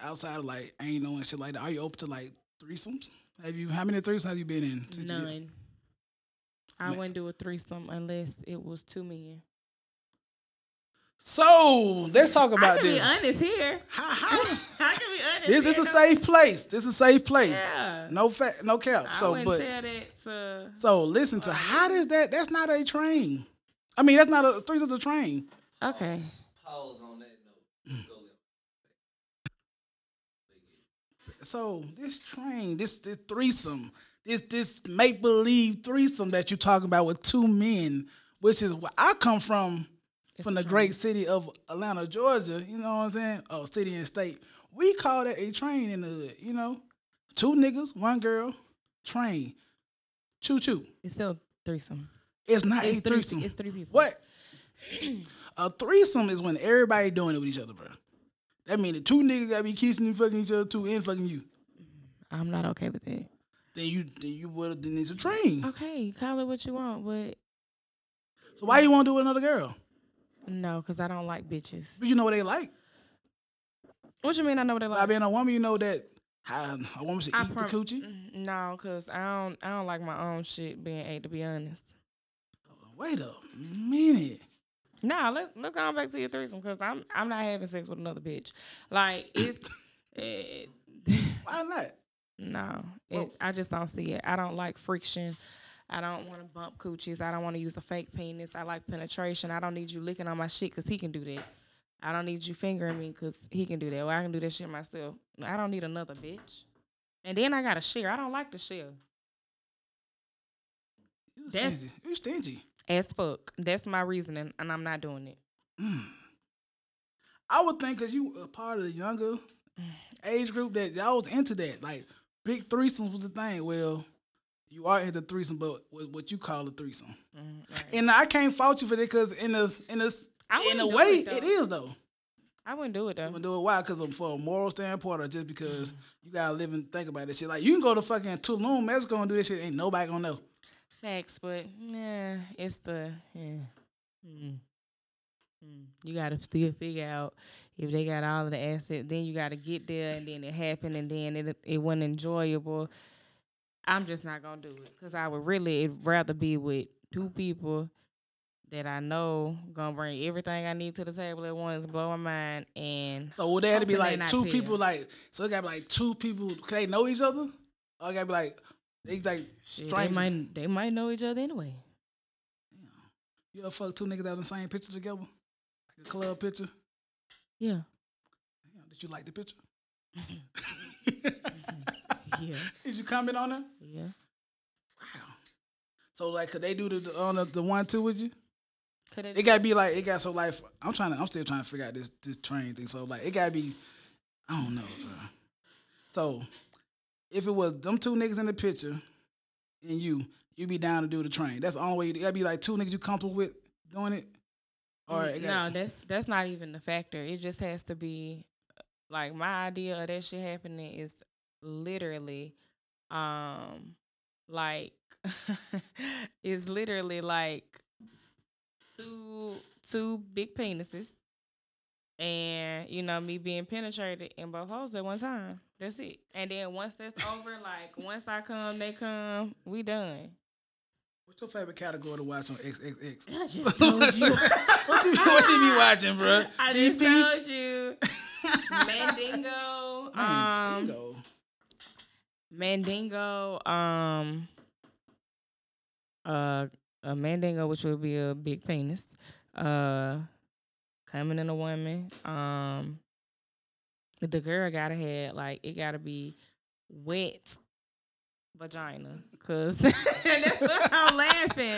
outside of like ain't no and shit like that? Are you open to like threesomes? Have you? How many threesomes have you been in? since you- None. I Man. wouldn't do a threesome unless it was two men. So let's talk I about can this. be honest here. How, how, [LAUGHS] I can be honest. this is a though. safe place. This is a safe place. Yeah. No fat, no cap. I So, wouldn't but tell that to. so listen to how does that? That's not a train. I mean, that's not a threesome's a train. Okay. Pause on that note. So this train, this this threesome, this this make believe threesome that you're talking about with two men, which is where I come from, It's from the train. great city of Atlanta, Georgia. You know what I'm saying? Oh, city and state. We call that a train in the hood. You know, two niggas, one girl, train, choo choo. It's still threesome. It's not It's a three. threesome. It's three people. What? [CLEARS THROAT] a threesome is when everybody doing it with each other, bro. That means the two niggas gotta be kissing and fucking each other too and fucking you. Mm-hmm. I'm not okay with that. Then you then you would then it's a train. Okay, call it what you want, but So why you want to do it with another girl? No, because I don't like bitches. But you know what they like. What you mean? I know what they By like. being a woman, you know that a woman should I eat prom- the coochie. Mm, No, cause I don't. I don't like my own shit being ate. To be honest. Wait a minute. Nah, let's go on back to your threesome because I'm I'm not having sex with another bitch. Like it's [COUGHS] it, Why not? [LAUGHS] no, it, I just don't see it. I don't like friction. I don't want to bump coochies. I don't want to use a fake penis. I like penetration. I don't need you licking on my shit because he can do that. I don't need you fingering me because he can do that. Well, I can do that shit myself. I don't need another bitch. And then I gotta share. I don't like to share. You That's- stingy. You stingy. As fuck. That's my reasoning, and I'm not doing it. Mm. I would think because you a part of the younger [SIGHS] age group that y'all was into that. Like big threesomes was the thing. Well, you are into threesome, but what, what you call a threesome. Mm, right. And I can't fault you for that because in a in a I in a way it, it is though. I wouldn't do it though. I'm gonna do it why? Because for a moral standpoint, or just because you gotta live and think about this shit. Like you can go to fucking Tulum, Mexico, and do this shit. Ain't nobody gonna know. Facts, but yeah, it's the yeah. Mm. Mm. You gotta still figure out if they got all of the assets. Then you gotta get there, and then it happened, and then it it wasn't enjoyable. I'm just not gonna do it because I would really rather be with two people that I know gonna bring everything I need to the table at once, blow my mind, and So would they have to be like two people? Like so, it gotta be like two people. Can they know each other? Or it gotta be like they like shit, they might they might know each other anyway. You ever fuck two niggas that was in the same picture together, like a club picture? Yeah, Damn, did you like the picture? [LAUGHS] yeah, Did you comment on it? yeah. Wow. So like, could they do the, the on the, the one two with you? Could It It gotta be like it got so like I'm trying to I'm still trying to figure out this this train thing. So like it gotta be I don't know, bro. So if it was them two niggas in the picture and you, you be down to do the train. That's the only way. It gotta be like two niggas you comfortable with doing it. Or it no, gotta, that's that's not even the factor. It just has to be like my idea of that shit happening is literally um like [LAUGHS] it's literally like two two big penises and you know me being penetrated in both holes at one time. That's it. And then once that's over, [LAUGHS] like once I come, they come, we done. What's your favorite category to watch on XXX? [LAUGHS] I just told you. what you what you be watching, bro? I just DP? told you. Mandingo. Man, um. Mandingo. Um. Uh, a mandingo, which would be a big penis. Uh, coming in a woman. Um, the girl gotta have like it gotta be wet vagina, cause [LAUGHS] that's what I'm laughing.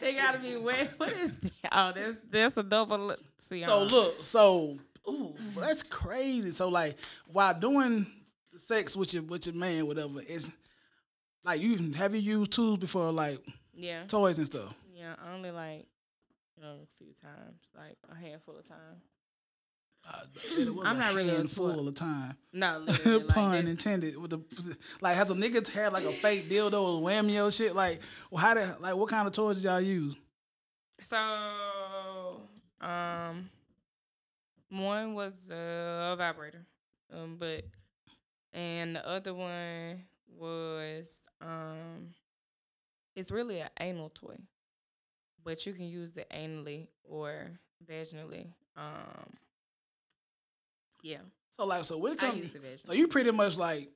They gotta be wet. What is that? Oh, there's there's a double. See, So um, look, so ooh, that's crazy. So like while doing the sex with your with your man, whatever, it's like you have you used tools before, like yeah, toys and stuff. yeah, only like you know, a few times, like a handful of times. Uh, I'm not really handful of time. No, [LAUGHS] like Pun intended. With the like, has a nigga had like a fake dildo or whammy or shit? Like, well, how did like what kind of toys did y'all use? So, um, one was a vibrator, um, but and the other one was um, it's really an anal toy, but you can use it anally or vaginally. Um, yeah, So like, so when it comes, use the vaginal. so you pretty much like,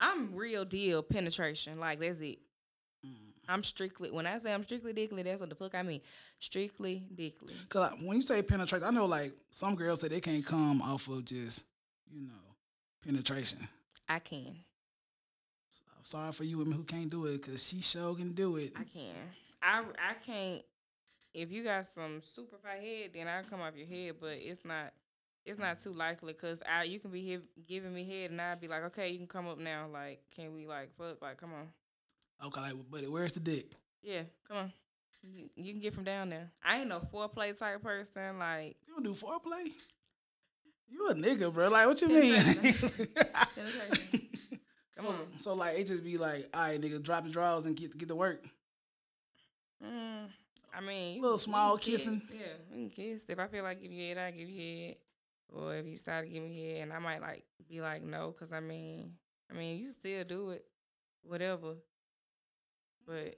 I'm real deal penetration, like that's it. I'm strictly when I say I'm strictly dickly, that's what the fuck I mean. Strictly dickly. cause like, when you say penetration, I know like some girls say they can't come off of just, you know, penetration. I can. I'm sorry for you women who can't do it, cause she sure can do it. I can. I I can't. If you got some super fat head, then I'll come off your head. But it's not. It's not too likely because I you can be here giving me head and I'd be like, okay, you can come up now. Like, can we like fuck? Like, come on. Okay, like, but where's the dick? Yeah, come on. You, you can get from down there. I ain't no foreplay type person. Like, You don't do foreplay? You a nigga, bro. Like, what you mean? [LAUGHS] Come so, on. so, like, it just be like, all right, nigga, drop your drawers and get get to work. Mm, I mean, Little small can kiss. kissing. Yeah, we can kiss. If I feel like giving you head, I give you head. Or if you start giving give me head, and I might like be like no, because I mean, I mean, you still do it, whatever. But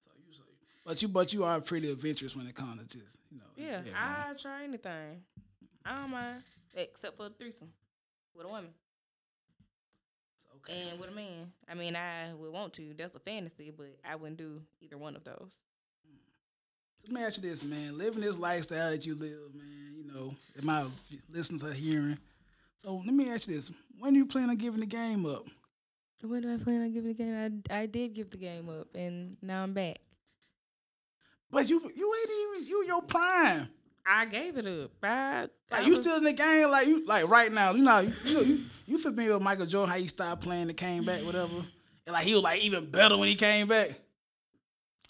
So you say, but you but you are pretty adventurous when it comes to just you know. yeah. I try anything. I don't mind, except for a threesome with a woman So, okay. and with a man. I mean, I would want to. That's a fantasy, but I wouldn't do either one of those. Let me ask you this, man. Living this lifestyle that you live, man. You know, that my listeners are hearing. So let me ask you this: When do you plan on giving the game up? When do I plan on giving the game? I I did give the game up, and now I'm back. But you you ain't even you in your prime. I gave it up. I, I you was- still in the game, like you like right now. You know, you, you you, you familiar with Michael Jordan? How he stopped playing and came back, whatever. And like he was like even better when he came back.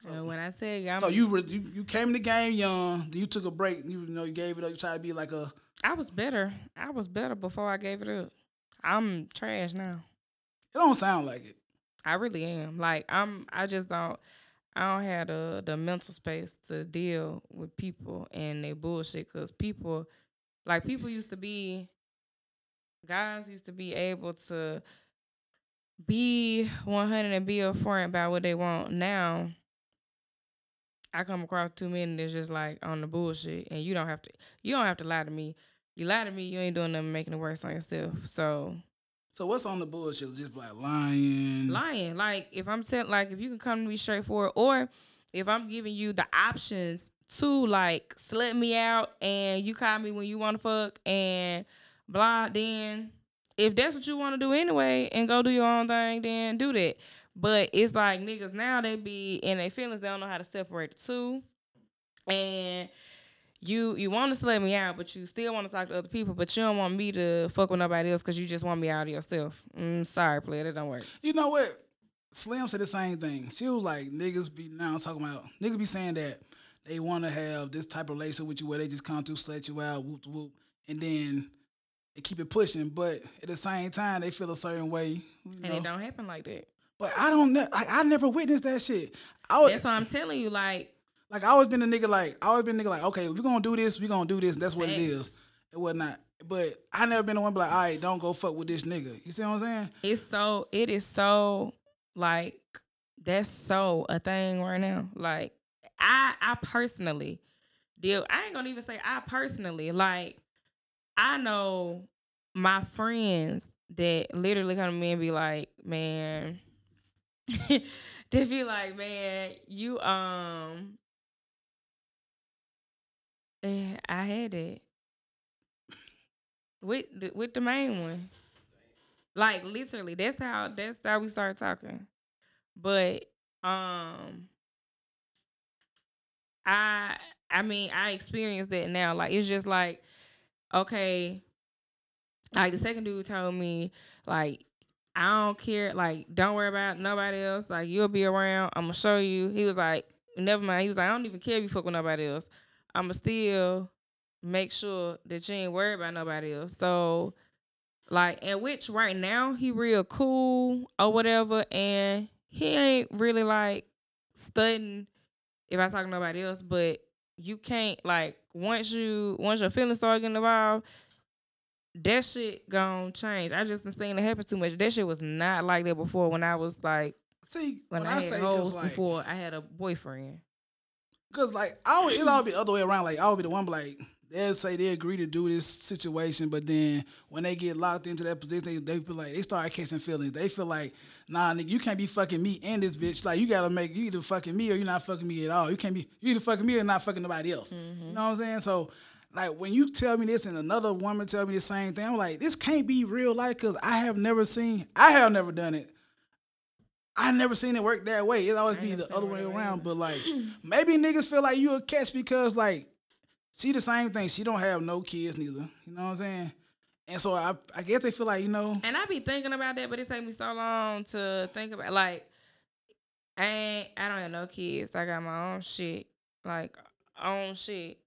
Uh, when I tell you, I'm, So you were you, you came in the game young. You took a break. You know you gave it up. You tried to be like a. I was better. I was better before I gave it up. I'm trash now. It don't sound like it. I really am. Like I'm. I just don't. I don't have the the mental space to deal with people and they bullshit. Cause people, like people used to be, guys used to be able to be 100 and be upfront about what they want. Now, I come across too many that's just like on the bullshit, and you don't have to. You don't have to lie to me. You lie to me, you ain't doing nothing making it worse on yourself. So So what's on the bullshit? Just like lying. lying. Like if I'm telling, like if you can come to me straightforward, or if I'm giving you the options to like slut me out and you call me when you want to fuck and blah, then if that's what you want to do anyway and go do your own thing, then do that. But it's like niggas now they be in their feelings, they don't know how to separate the two. And you you want to slut me out, but you still want to talk to other people, but you don't want me to fuck with nobody else because you just want me out of yourself. Mm, sorry, player, that don't work. You know what? Slim said the same thing. She was like, niggas be now talking about niggas be saying that they want to have this type of relationship with you where they just come through, slut you out, whoop whoop, and then they keep it pushing. But at the same time, they feel a certain way. And know? it don't happen like that. But I don't. know. Like, I never witnessed that shit. I was That's why I'm telling you, like, like I always been a nigga like I always been a nigga like okay, if we gonna do this, we're gonna do this. That's what it is. it is and whatnot. But I never been the one be like, all right, don't go fuck with this nigga. You see what I'm saying? it's so it is so like that's so a thing right now. Like I I personally deal I ain't gonna even say I personally like I know my friends that literally come to me and be like, man, [LAUGHS] they be like, man, you um eh, I had it. with the, with the main one. Like literally, that's how that's how we started talking. But um, I I mean I experienced that now. Like it's just like okay, like the second dude told me like I don't care. Like, don't worry about nobody else. Like, you'll be around. I'm gonna show you. He was like, never mind. He was like, I don't even care if you fuck with nobody else. I'ma still make sure that you ain't worried about nobody else. So, like, and which right now he real cool or whatever, and he ain't really like studying if I talk to nobody else. But you can't like once you once your feelings start getting involved, that shit gonna change. I just been saying it happen too much. That shit was not like that before when I was like See, when, when, I, I, had say hoes like, before I had a boyfriend. Cause like I would, it'll all be the other way around. Like I would be the one, like they'll say they agree to do this situation, but then when they get locked into that position, they, they feel like they start catching feelings. They feel like, nah, nigga, you can't be fucking me and this bitch. Like you gotta make you either fucking me or you're not fucking me at all. You can't be you either fucking me or not fucking nobody else. You mm-hmm. know what I'm saying? So. Like when you tell me this and another woman tell me the same thing, I'm like, this can't be real life because I have never seen, I have never done it. I never seen it work that way. It always I be the other way around. either. But like, [CLEARS THROAT] maybe niggas feel like you a catch because like she the same thing. She don't have no kids neither. You know what I'm saying? And so I, I guess they feel like you know, And I be thinking about that, but it take me so long to think about. Like, I ain't, I don't have no kids. I got my own shit, like own shit.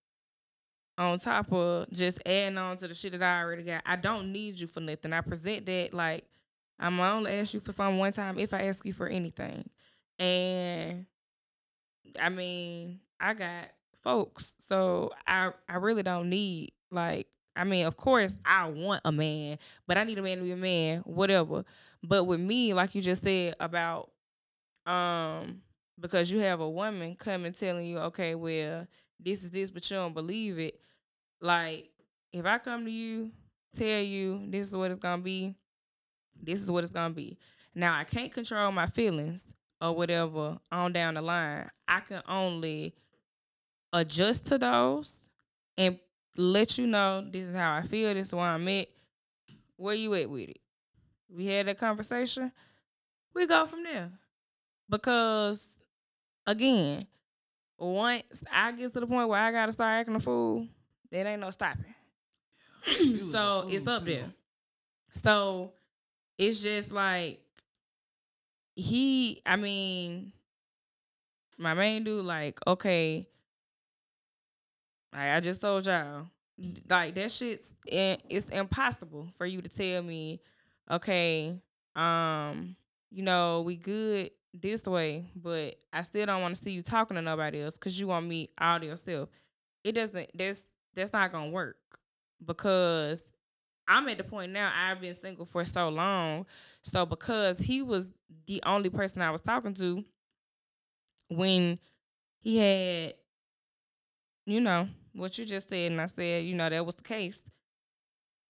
On top of just adding on to the shit that I already got, I don't need you for nothing. I present that like I'm only ask you for some one time if I ask you for anything. And I mean, I got folks, so I I really don't need like I mean, of course, I want a man, but I need a man to be a man, whatever. But with me, like you just said about um because you have a woman coming telling you, okay, well, this is this, but you don't believe it. Like, if I come to you, tell you this is what it's gonna be, this is what it's gonna be. Now I can't control my feelings or whatever on down the line. I can only adjust to those and let you know this is how I feel, this is where I'm at. Where you at with it? We had that conversation. We go from there. Because again, once I get to the point where I gotta start acting a fool, there ain't no stopping. so it's up too. there. So it's just like he, I mean, my main dude, like, okay, like I just told y'all, like that shit's it's impossible for you to tell me, okay, um, you know, we good this way, but I still don't want to see you talking to nobody else because you want me all to yourself. It doesn't. That's that's not gonna work because I'm at the point now. I've been single for so long, so because he was the only person I was talking to when he had, you know, what you just said, and I said, you know, that was the case.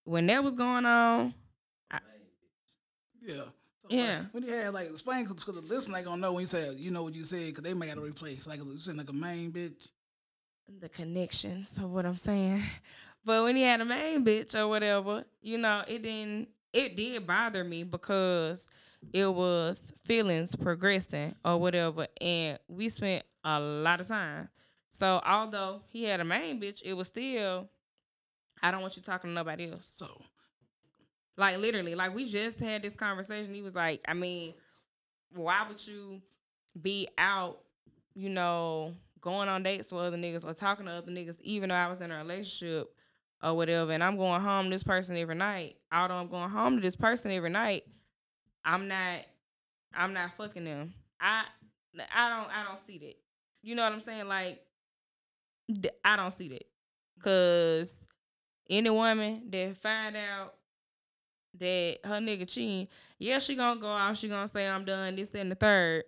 When that was going on, Yeah. So, Yeah. Like, when you had like explain because the listener ain't gonna know when you say you know what you said because they might gotta replace like you said like a main bitch. the connections of what I'm saying. But when he had a main bitch or whatever, you know, it didn't it did bother me because it was feelings progressing or whatever. And we spent a lot of time. So although he had a main bitch, it was still I don't want you talking to nobody else. So Like literally, like we just had this conversation. He was like, I mean, why would you be out, you know, going on dates with other niggas or talking to other niggas, even though I was in a relationship or whatever, and I'm going home this person every night. Although I'm going home to this person every night, I'm not I'm not fucking them. I I don't I don't see that. You know what I'm saying? Like I don't see that. Cause any woman that find out that her nigga cheating, yeah, she gonna go out, she gonna say I'm done, this, that, and the third.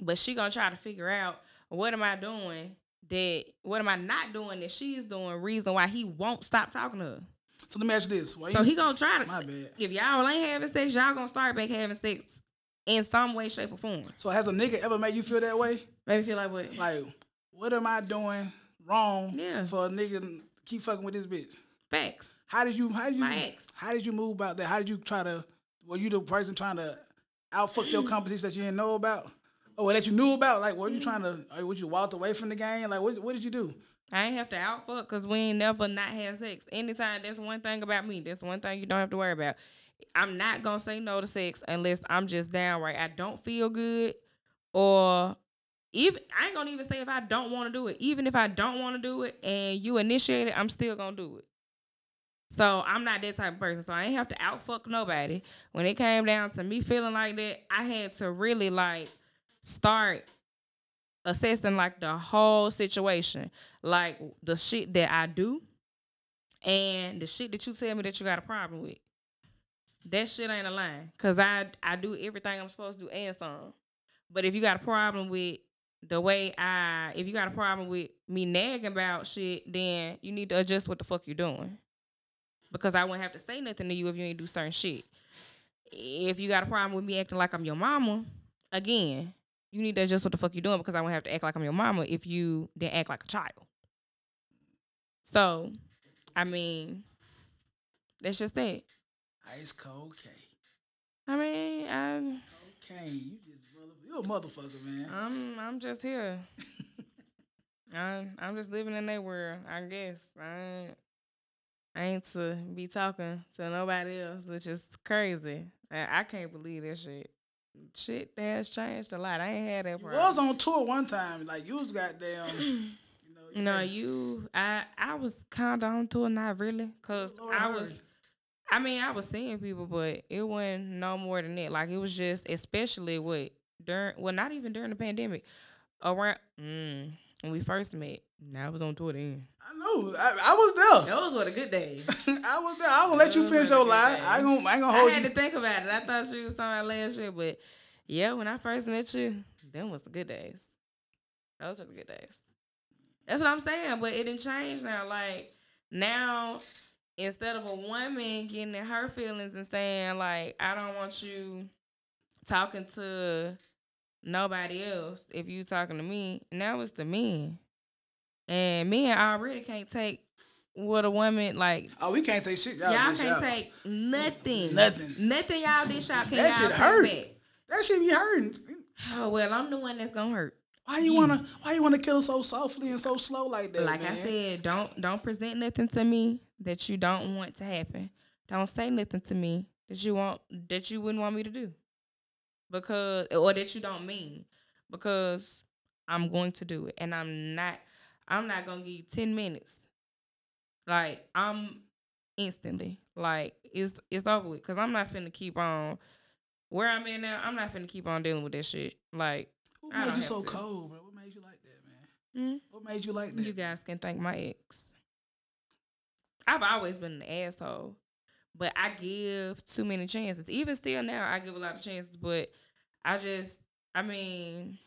But she gonna try to figure out what am I doing that what am I not doing that she's doing, reason why he won't stop talking to her. so let me ask you this. Why So you, he gonna try to? my bad. if y'all ain't having sex, y'all gonna start back having sex in some way, shape, or form. So has a nigga ever made you feel that way? Maybe feel like what? Like, what am I doing wrong Yeah. for a nigga to keep fucking with this bitch? Facts. How did you? How did you? My ex. How did you move about that? How did you try to? Were you the person trying to outfuck your [CLEARS THROAT] competition that you didn't know about, or that you knew about? Like, what were you trying to? Or would you walk away from the game? Like, what? What did you do? I ain't have to outfuck because we ain't never not had sex. Anytime, that's one thing about me. That's one thing you don't have to worry about. I'm not gonna say no to sex unless I'm just downright. I don't feel good, or even I ain't gonna even say if I don't want to do it. Even if I don't want to do it and you initiate it, I'm still gonna do it. So I'm not that type of person. So I ain't have to outfuck nobody. When it came down to me feeling like that, I had to really like start assessing like the whole situation, like the shit that I do, and the shit that you tell me that you got a problem with. That shit ain't a line, cause I I do everything I'm supposed to do and some. But if you got a problem with the way I, if you got a problem with me nagging about shit, then you need to adjust what the fuck you're doing. Because I wouldn't have to say nothing to you if you ain't do certain shit. If you got a problem with me acting like I'm your mama, again, you need to adjust what the fuck you doing because I won't have to act like I'm your mama if you didn't act like a child. So, I mean, that's just it. Ice cold K. I mean, I'm Okay, you just brother, you a motherfucker, man. I'm I'm just here. [LAUGHS] I'm I'm just living in their world, I guess. I ain't, I ain't to be talking to nobody else, which is crazy. I, I can't believe that shit. Shit has changed a lot. I ain't had that You problem. was on tour one time, like you was goddamn. You know, No, had- you. I I was kind of on tour, not really, cause Lord I heard. was. I mean, I was seeing people, but it wasn't no more than that. Like it was just, especially with during, well, not even during the pandemic, around mm, when we first met. Now I was on tour then. I know. I, I was there. That Those were the good days. [LAUGHS] I was there. I gonna let you finish your lie. good I ain't gonna. I ain't gonna I had you. to think about it. I thought you was talking about last year, but yeah, when I first met you, them was the good days. Those were the good days. That's what I'm saying, but it didn't change now. Like now, instead of a woman getting in her feelings and saying like, "I don't want you talking to nobody else," if you talking to me, now it's the men, and men already can't take what a woman like Oh, we can't take shit. Y'all, Y'all can't take nothing. Nothing. Nothing y'all dish out can That y'all shit hurt. back. That shit be hurting. Oh well, I'm the one that's gonna hurt. Why you wanna? Why you wanna kill her so softly and so slow like that? like I said, don't don't present nothing to me that you don't want to happen. Don't say nothing to me that you want that you wouldn't want me to do. Because or that you don't mean. Because I'm going to do it. And I'm not I'm not gonna give you ten minutes. Like I'm instantly. Like it's it's over with. Cause I'm not finna keep on where I'm in now, I'm not finna keep on dealing with that shit. Like Who I made you so to. cold, bro? What made you like that, man? mm, What made you like that? you guys can thank my ex. I've always been an asshole, but I give too many chances. Even still now, I give a lot of chances, but I just, I mean,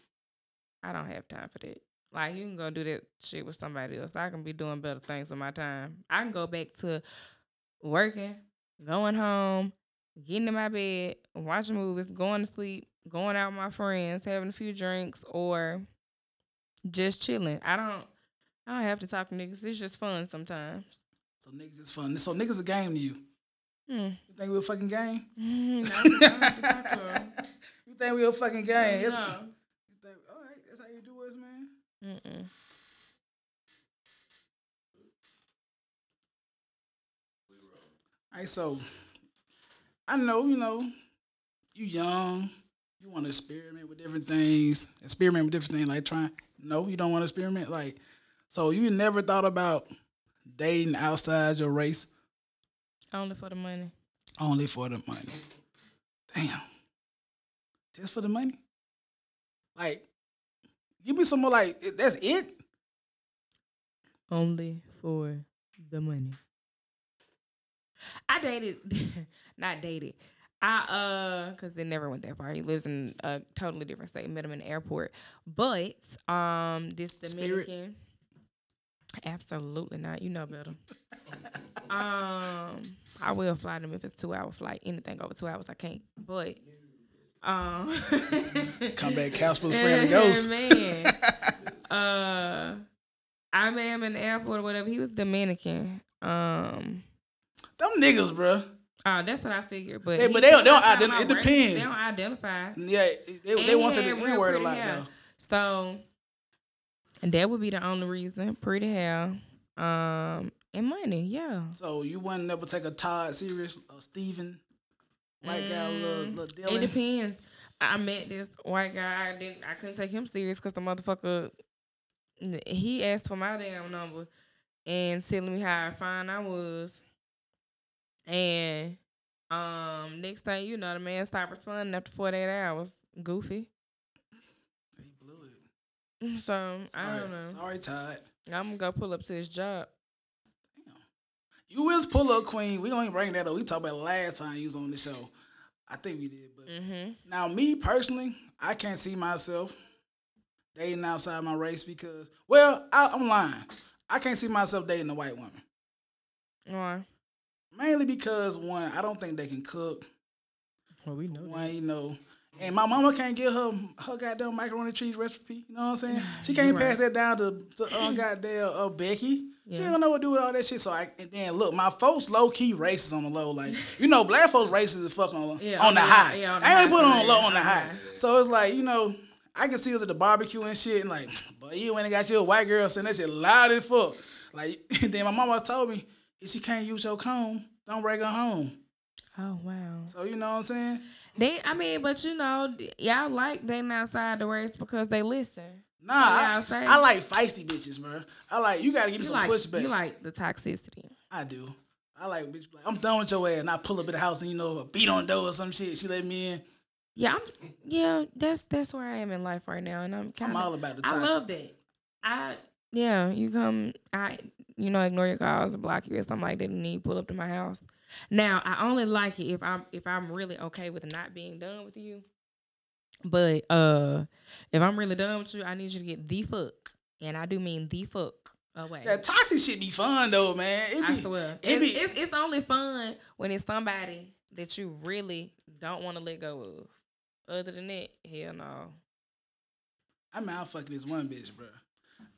I don't have time for that. Like you can go do that shit with somebody else. I can be doing better things with my time. I can go back to working, going home, getting in my bed, watching movies, going to sleep, going out with my friends, having a few drinks, or just chilling. I don't I don't have to talk to niggas. It's just fun sometimes. So niggas is fun. So niggas a game to you. Hmm. You think we a fucking game? Mm, I don't have to talk to 'em. You think we a fucking game? No. You think, all right, that's how you do us, man. Mm-mm. All right, so I know, you know, you young, you want to experiment with different things, experiment with different things, like trying. No, you don't want to experiment, like. So you never thought about dating outside your race Only for the money. only for the money. Damn, just for the money. Like, give me some more. Like, that's it. Only for the money. I dated, [LAUGHS] not dated. I uh, cause it never went that far. He lives in a totally different state. Met him in the airport, but um, this Spirit? Dominican, absolutely not. You know better. [LAUGHS] um, I will fly them if it's two hour flight. Anything over two hours, I can't. But um, [LAUGHS] Come back, Casper's friendly ghost. [LAUGHS] Man, uh, I met him in the airport or whatever. He was Dominican. Um, Them niggas, bro. oh, that's what I figured. But They- he but they don't- they don't it depends. They don't identify. Yeah, they, And they want to say the N word a lot though. So, and that would be the only reason. Pretty hair, um, and money. Yeah. So you wouldn't ever take a Todd serious, a Steven, white guy, little, Mm, little It depends. I met this white guy. I didn't. I couldn't take him serious because the motherfucker. He asked for my damn number and telling me how fine I was. And um, next thing you know, the man stopped responding after forty eight hours. Goofy. He blew it. [LAUGHS] So I don't know. sorry, Todd. I'm gonna go pull up to his job. You is pull up queen. We don't even bring that up. We talked about it last time you was on the show. I think we did, but Mm-hmm. now me personally, I can't see myself dating outside my race because, well, I, I'm lying. I can't see myself dating a white woman. Why? Mainly because one, I don't think they can cook. Well, we know. One, you know, and my mama can't get her her goddamn macaroni cheese recipe. You know what I'm saying? She can't right. pass that down to, to uh, [CLEARS THROAT] goddamn uh, Becky. She Yeah. don't know what to do with all that shit. So I and then look, my folks low key racist on the low. Like you know, black folks racist as fuck on, Yeah, on on the the- high. yeah, on the I ain't put on low on the high. So it's like you know. I can see us at the barbecue and shit, and like, [SNIFFS] but you and got your white girl saying that shit loud as fuck. Like, [LAUGHS] then my mama told me, if she can't use your comb, don't bring her home. Oh wow. So you know what I'm saying? They, I mean, but you know, y'all like dating outside the race because they listen. Nah, I, I like feisty bitches, bro. I like you gotta give me You some like, pushback. you like the toxicity. I do. I like bitch. Like, I'm done with your ass, and I pull up at the house and you know beat on door or some shit. She let me in. Yeah, I'm, yeah, that's that's where I am in life right now, and I'm kind I'm all about the toxicity. I love that. I yeah, you come, I you know ignore your calls, block you or something like that, and then you pull up to my house. Now I only like it if I'm if I'm really okay with not being done with you. But uh, if I'm really done with you, I need you to get the fuck, and I do mean the fuck away. That toxic shit be fun though, man. It I swear. it be- it's, it's, it's only fun when it's somebody that you really don't want to let go of. Other than that, hell no. I mean, fucking this one bitch, bro.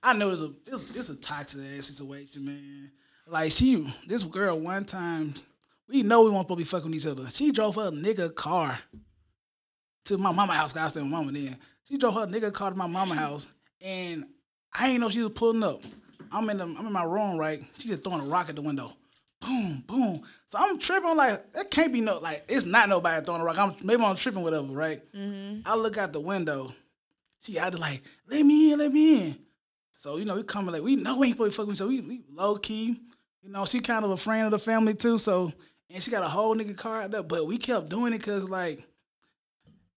I know it's a it's, it's a toxic ass situation, man. Like she, this girl one time, we know we weren't supposed to be fucking with each other. She drove her nigga car to my mama house. I stayed with my mama then. She drove her nigga car to my mama house, and I ain't know she was pulling up. I'm in the I'm in my room, right? She just throwing a rock at the window. Boom, boom. So I'm tripping like that can't be no like it's not nobody throwing a rock. I'm maybe I'm tripping whatever, right? Mm-hmm. I look out the window. She out there like, let me in, let me in. So, you know, we coming like, we know we ain't supposed to fuck with each other. We, we low key. You know, she kind of a friend of the family too. So, and she got a whole nigga car out there. But we kept doing it because, like,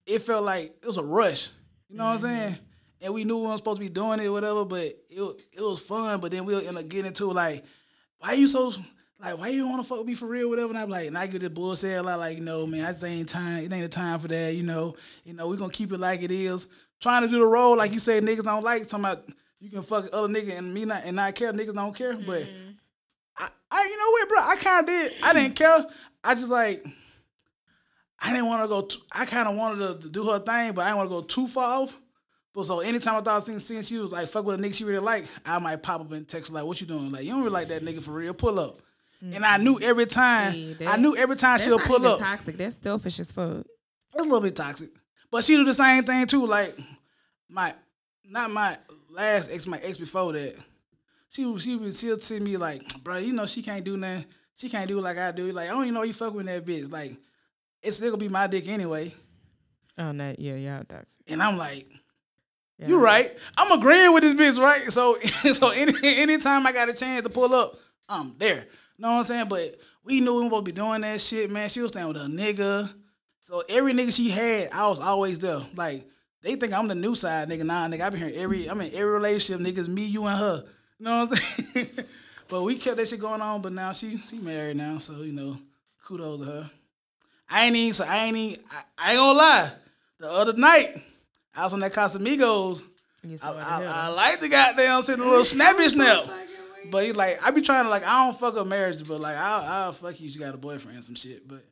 it felt like it was a rush. You know what I'm mm-hmm. saying? And we knew we weren't supposed to be doing it or whatever, but it, it was fun. But then we'll end up getting into like, why you so like why you want to fuck with me for real, whatever? And I'm like, and I get this bullshit a lot, like, you know, man, I just ain't time, it ain't the time for that, you know. You know, we gonna keep it like it is. Trying to do the role, like you say, niggas don't like talking about you can fuck other nigga and me not and not care, niggas don't care. But mm-hmm. I, you know what, bro, I kinda did. I didn't care. I just like I didn't want to go. I kind of wanted to, to do her thing, but I didn't want to go too far off. But so anytime I thought I was thinking, seeing she was like fuck with a nigga she really like, I might pop up and text like, "What you doing? Like you don't really like that nigga for real? Pull up." And I knew mm-hmm. every time. See, I knew every time she'll pull up. toxic. That's selfish as fuck. It's a little bit toxic, but she do the same thing too. Like my, not my last ex, my ex before that. She she would she'll tell me like, [TSK] bro, you know she can't do nothing. She can't do like I do. Like I don't even know you fuck with that bitch. Like it's still gonna be my dick anyway. Oh no, yeah, yeah, toxic. And I'm like, Yeah. you right. I'm agreeing with this bitch, right? So [LAUGHS] so any anytime I got a chance to pull up, I'm there. Know what I'm saying? But we knew we were supposed to be doing that shit, man. She was staying with a nigga. So every nigga she had, I was always there. Like, they think I'm the new side nigga. Nah, nigga, I've been here every I'm in every relationship, niggas, me, you, and her. You know what I'm saying? [LAUGHS] but we kept that shit going on, but now she she married now, so you know, kudos to her. I ain't even so I ain't even I, I ain't gonna lie. The other night, I was on that Casamigos. I, I. I like the goddamn sitting a little snappy snap. But he like, I be trying to like, I don't fuck up marriage, but like, I'll, I'll fuck you. if You got a boyfriend and some shit. But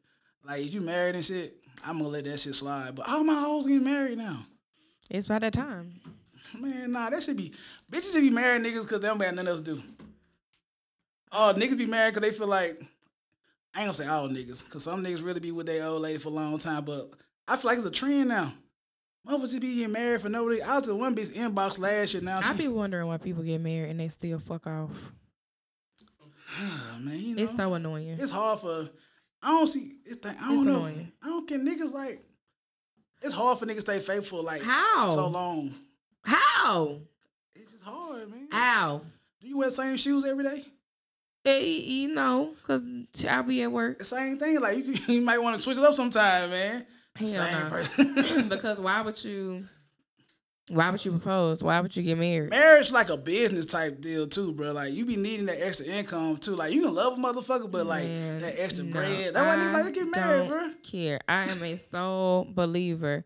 like, if you married and shit, I'm gonna let that shit slide. But all my hoes getting married now. It's by that time. Man, nah, that should be bitches should be married niggas because they don't got nothing else to do. Oh, niggas be married because they feel like I ain't gonna say all niggas, because some niggas really be with their old lady for a long time, but I feel like it's a trend now. Motherfuckers just be getting married for no reason. I was in one bitch inbox last year. Now I she, be wondering why people get married and they still fuck off. [SIGHS] man, you know, It's so annoying. it's hard for. I don't see. It's I don't It's know. annoying. I don't get niggas like. It's hard for niggas to stay faithful like How? so long. How? It's just hard, man. How? Do you wear the same shoes every day? Eh, you know, cause I be at work. The same thing. Like you, [LAUGHS] you might want to switch it up sometime, man. Hell same no. person. [LAUGHS] [LAUGHS] because why would you? Why would you propose? Why would you get married? Marriage like a business type deal too, bro. Like you be needing that extra income too. Like you can love a motherfucker, but like Man, that extra no, bread. That's why niggas like to get married, don't bro. Care. I am a sole believer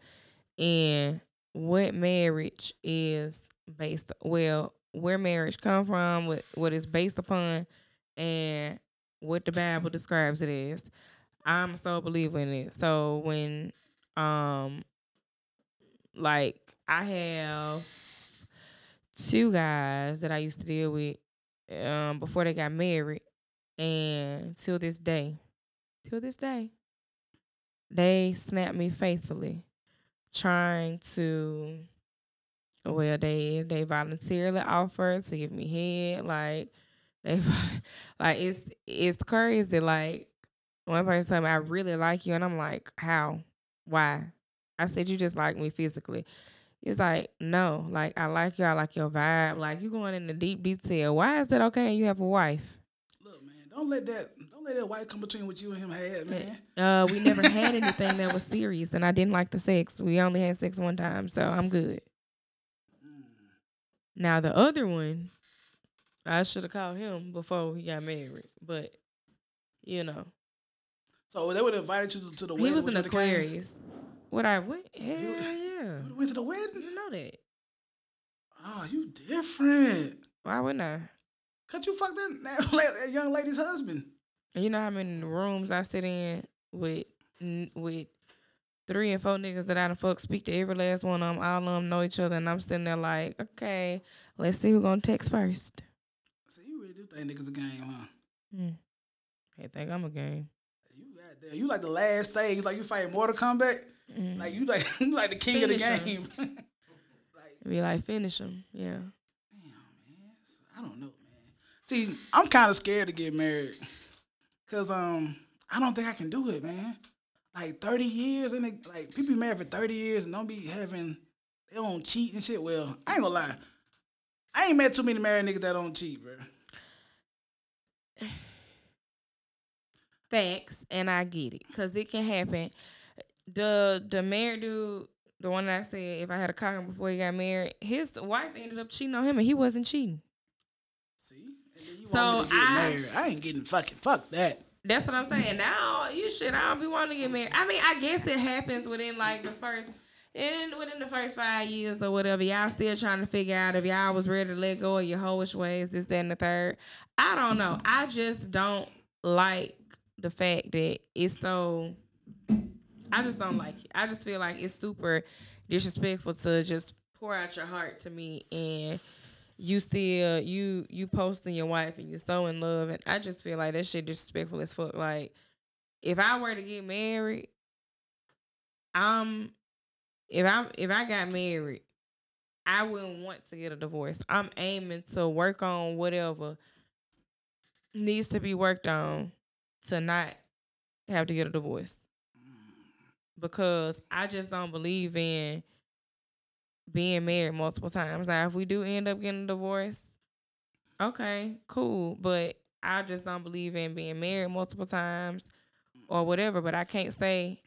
in what marriage is based. Well, where marriage come from, what what it's based upon, and what the Bible describes it as. I'm sole believer in it. So when um like I have two guys that I used to deal with um before they got married and till this day till this day they snap me faithfully trying to well they they voluntarily offered to give me head like they [LAUGHS] like it's it's crazy like one person told me I really like you and I'm like how? Why? I said you just like me physically. It's like no like I like you I like your vibe like you going into deep detail. Why is that okay you have a wife? Look, man, don't let that don't let that white come between what you and him had, man. Uh, we never had [LAUGHS] anything that was serious, and I didn't like the sex. We only had sex one time, so I'm good. Now the other one, I should have called him before he got married, but you know, So they would have invited you to, to the wedding. he was an? Aquarius. What I went? Hell You- yeah, You went to the wedding? you know that. Oh, you different. Why wouldn't I? Cause you fucked that, [LAUGHS] that, la- that young lady's husband. You know how many rooms I sit in with with three and four niggas that I done fuck speak to every last one of them. All of them know each other, and I'm sitting there like, okay, let's see who gonna text first. So you really do think niggas a game, huh? Hmm. I think I'm a game. You got there. You like the last stage, like you fight Mortal Kombat. Mm. Like you like [LAUGHS] you like the king of the game. [LAUGHS] like Be like finish them. Yeah. Damn, man. I don't know, man. See, I'm kind of scared to get married. Cause um, I don't think I can do it, man. Like 30 years and they, like people be married for 30 years and don't be having they don't cheat and shit. Well, I ain't gonna lie. I ain't met too many married niggas that don't cheat, bro. [SIGHS] Facts, and I get it because it can happen. The the married dude, the one that I said if I had a cock before he got married, his wife ended up cheating on him, and he wasn't cheating. See? And So want me to get I- I ain't getting fucking fuck that. That's what I'm saying. Now you should. I don't be wanting to get married. I mean, I guess it happens within like the first, in within the first five years or whatever. Y'all still trying to figure out if y'all was ready to let go of your hoish ways, this, that, and the third. I don't know. I just don't like the fact that it's so. I just don't like it. I just feel like it's super disrespectful to just pour out your heart to me and you still uh, you you posting your wife and you're so in love and I just feel like that shit disrespectful as fuck. Like if I were to get married, I'm if I if I got married, I wouldn't want to get a divorce. I'm aiming to work on whatever needs to be worked on to not have to get a divorce. Because I just don't believe in being married multiple times. Now, if we do end up getting a divorce, okay, cool. But I just don't believe in being married multiple times or whatever. But I can't say.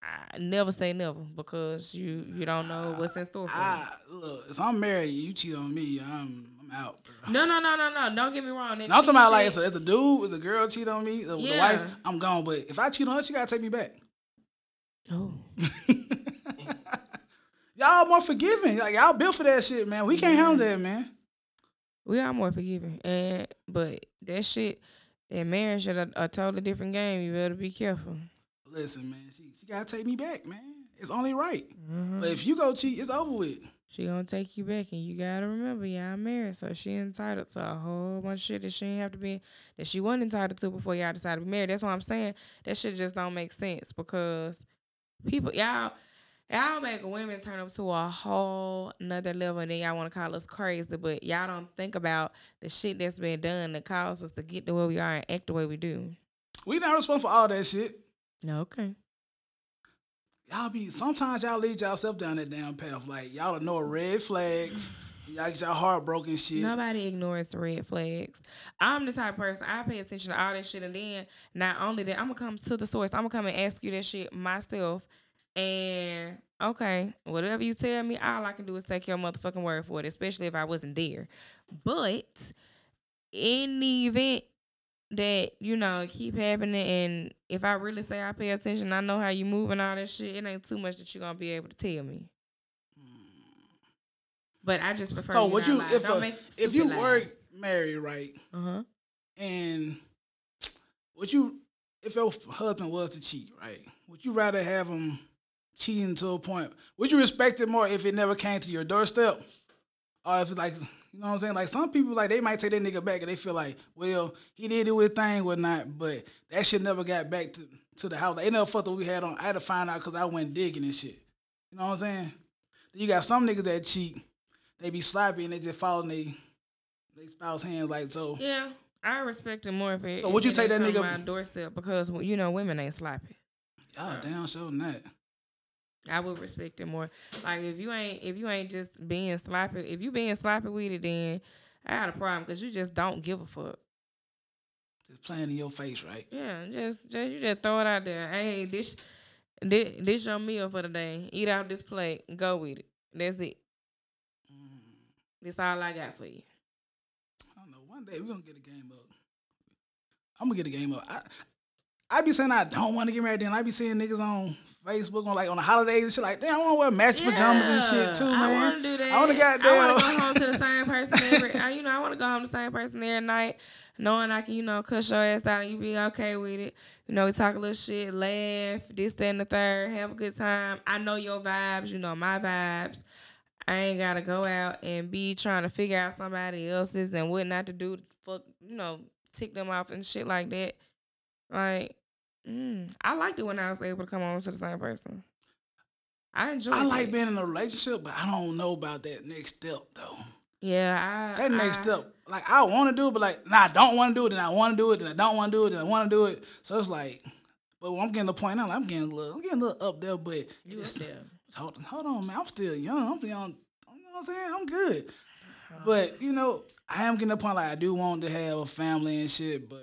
I never say never because you you don't know ah, what's in store for ah, you. I look, if I'm married, you cheat on me, I'm I'm out, bro. No, no, no, no, no. Don't get me wrong. That No, I'm talking about like it's a, it's a dude, it's a girl cheat on me, the, the Yeah. wife, I'm gone. But if I cheat on her, she gotta take me back. Oh. [LAUGHS] y'all more forgiving. Like y'all built for that shit, man. We can't handle that, man. We are more forgiving, and but that shit, that marriage is a, a totally different game. You better be careful. Listen, man, she she gotta take me back, man. It's only right. Mhm. But if you go cheat, it's over with. she gonna take you back, and you gotta remember, y'all married, so she entitled to a whole bunch of shit that she didn't have to be that she wasn't entitled to before y'all decided to be married. That's why I'm saying that shit just don't make sense because people y'all y'all make women turn up to a whole nother level and then y'all want to call us crazy, but y'all don't think about the shit that's been done that caused us to get the way we are and act the way we do. We not responsible for all that shit. No, okay. Y'all be sometimes y'all lead yourself down that damn path. Like y'all ignore red flags. Y'all get y'all heart broken shit. Nobody ignores the red flags. I'm the type of person I pay attention to all that shit, and then not only that, I'm gonna come to the source. I'm gonna come and ask you that shit myself. And okay, whatever you tell me, all I can do is take your motherfucking word for it, especially if I wasn't there. But in the event that you know keep happening, and if I really say I pay attention, I know how you move and all that shit. It ain't too much that you're gonna be able to tell me. But I just prefer. So would you lie. if a, if you were married, right, Uh-huh. and would you if your husband was to cheat, right? Would you rather have him cheating to a point? Would you respect it more if it never came to your doorstep? Or if like you know what I'm saying? Like some people like they might take that nigga back and they feel like, well, he did do his thing, whatnot, but that shit never got back to, to the house. Like, they never fucked what we had on. I had to find out because I went digging and shit. You know what I'm saying? Then you got some niggas that cheat, they be sloppy and they just fall in they they spouse hands like so. Yeah, I respect it more if it. So would you take it that nigga- my doorstep because you know women ain't sloppy. Y'all damn sure that. I would respect it more. Like if you ain't if you ain't just being sloppy, if you being sloppy with it, then I got a problem because you just don't give a fuck. Just playing in your face, right? Yeah, just just you just throw it out there. Hey, this this, this your meal for the day. Eat out this plate. Go with it. That's it. Mm. That's all I got for you. I don't know. One day we're gonna get a game up. I'm gonna get a game up. I I be saying I don't want to get married. Then I be seeing niggas on Facebook on like on the holidays and shit. Like, damn, I want to wear match pajamas and shit too, man. I want to do that. I want to I want to go home to the same person every. I, you know, I want to go home to the same person every night, knowing I can, you know, cuss your ass out and you be okay with it. You know, we talk a little shit, laugh, this, that, and the third, have a good time. I know your vibes. You know my vibes. I ain't gotta go out and be trying to figure out somebody else's and what not to do. to Fuck, you know, tick them off and shit like that. Like, mm, I liked it when I was able to come home to the same person. I enjoy. I like being in a relationship, but I don't know about that next step though. Yeah, I. That next I- step, like I want to do it, but like, nah, I don't want to do it. and I want to do it. Then I don't want to do it. Then I want to do it. So it's like, but I'm getting the point now. Like, I'm getting a little, I'm getting a little up there, but You up it's- there. [LAUGHS] hold, hold on, man. I'm still young. I'm young. You know what I'm saying? I'm good. But you know, I am getting the point like I do want to have a family and shit, but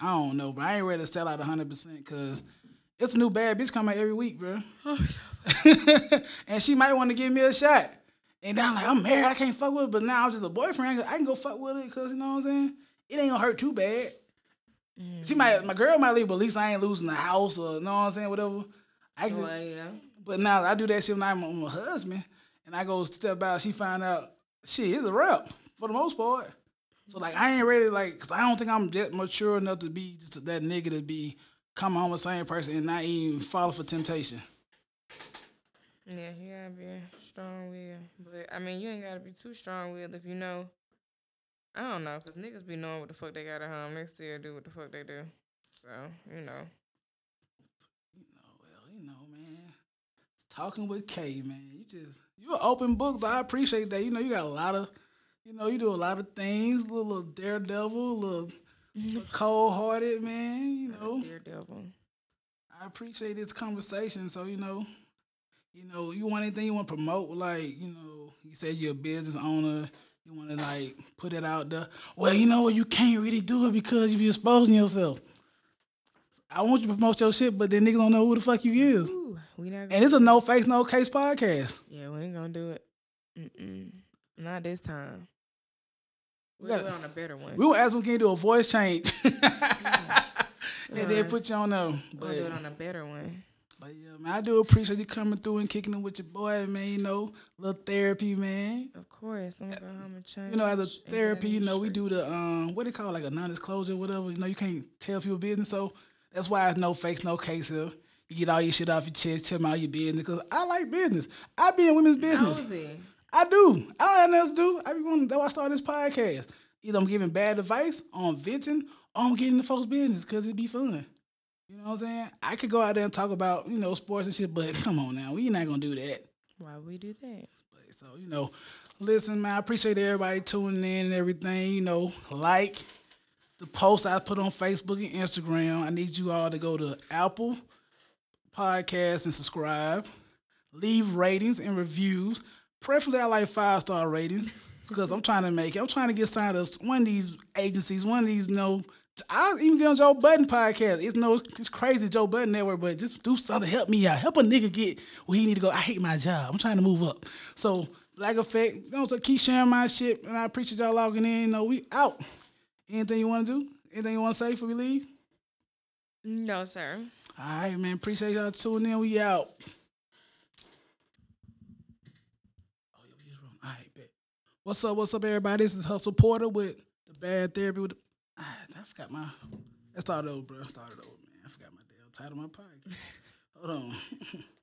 I don't know. But I ain't ready to sell out 100 percent because it's a new bad bitch coming every week, bro. [LAUGHS] and she might want to give me a shot. And now I'm like, I'm married, I can't fuck with it, but now I'm just a boyfriend. I can go fuck with it because you know what I'm saying. It ain't gonna hurt too bad. She might, my girl might leave, but at least I ain't losing the house or you know what I'm saying, whatever. I can, Well, yeah. but now I do that shit when I'm with my husband, and I go step out. She find out shit it's a rep for the most part. So like I ain't ready like, cause I don't think I'm just mature enough to be just that nigga to be come home with the same person and not even fall for temptation. Yeah, you gotta be strong willed. But I mean, you ain't gotta be too strong willed if you know. I don't know, cause niggas be knowing what the fuck they got at home. They still do what the fuck they do. So you know. You know, well, you know, man. Talking with K, man. You just you an open book, though. I appreciate that. You know, you got a lot of, you know, you do a lot of things. A little, little daredevil, a little, [LAUGHS] little cold hearted, man. You know. Daredevil. I appreciate this conversation. So, you know, you know, you want anything you want to promote, like, you know, you said you're a business owner, you want to like put it out there. Well, you know what, you can't really do it because you be exposing yourself. I want you to promote your shit, but then niggas don't know who the fuck you is. Ooh, we not. And it's a no face, no case podcast. yeah, we ain't gonna do it. Mm-mm. Not this time. We We'll do it on a better one. We will ask them can you do a voice change. [LAUGHS] and then put you on we'll But, do it on a better one. but yeah, man, I do appreciate you coming through and kicking it with your boy, man. You know, little therapy, man. Of course, I'm gonna go home and change. You know, as a therapy, you know, we do the um, what they call it, like a non-disclosure, whatever. You know, you can't tell people business, so that's why it's no fakes, no case here. You get all your shit off your chest, tell me all your business, because I like business. I be in women's business. Nosy. I do. I don't have nothing else to do. I be going. That's why I started this podcast. Either I'm giving bad advice, or I'm venting, or I'm getting the folks' business because it'd be fun. You know what I'm saying? I could go out there and talk about you know sports and shit, but [LAUGHS] come on now, we not gonna do that. Why would we do that? But, so you know, listen, man, I appreciate everybody tuning in and everything. You know, like the post I put on Facebook and Instagram. I need you all to go to Apple Podcast and subscribe. Leave ratings and reviews. Preferably, I like five star ratings because I'm trying to make it. I'm trying to get signed to one of these agencies, one of these, you know. I even get on Joe Budden podcast. It's no, it's crazy Joe Budden network, but just do something help me out. Help a nigga get where he need to go. I hate my job. I'm trying to move up. So Black Effect, you know, so keep sharing my shit, and I appreciate y'all logging in. You know, we out. Anything you want to do? Anything you want to say before we leave? No, sir. All right, man. Appreciate y'all tuning in. We out. Oh, yeah, we just wrong. All right, bet. What's up? What's up, everybody? This is Hustle Porter with the Bad Therapy. With the, ah, I forgot my. I started over, bro. Start it over, man. I forgot my damn title of my podcast. [LAUGHS] Hold on. [LAUGHS]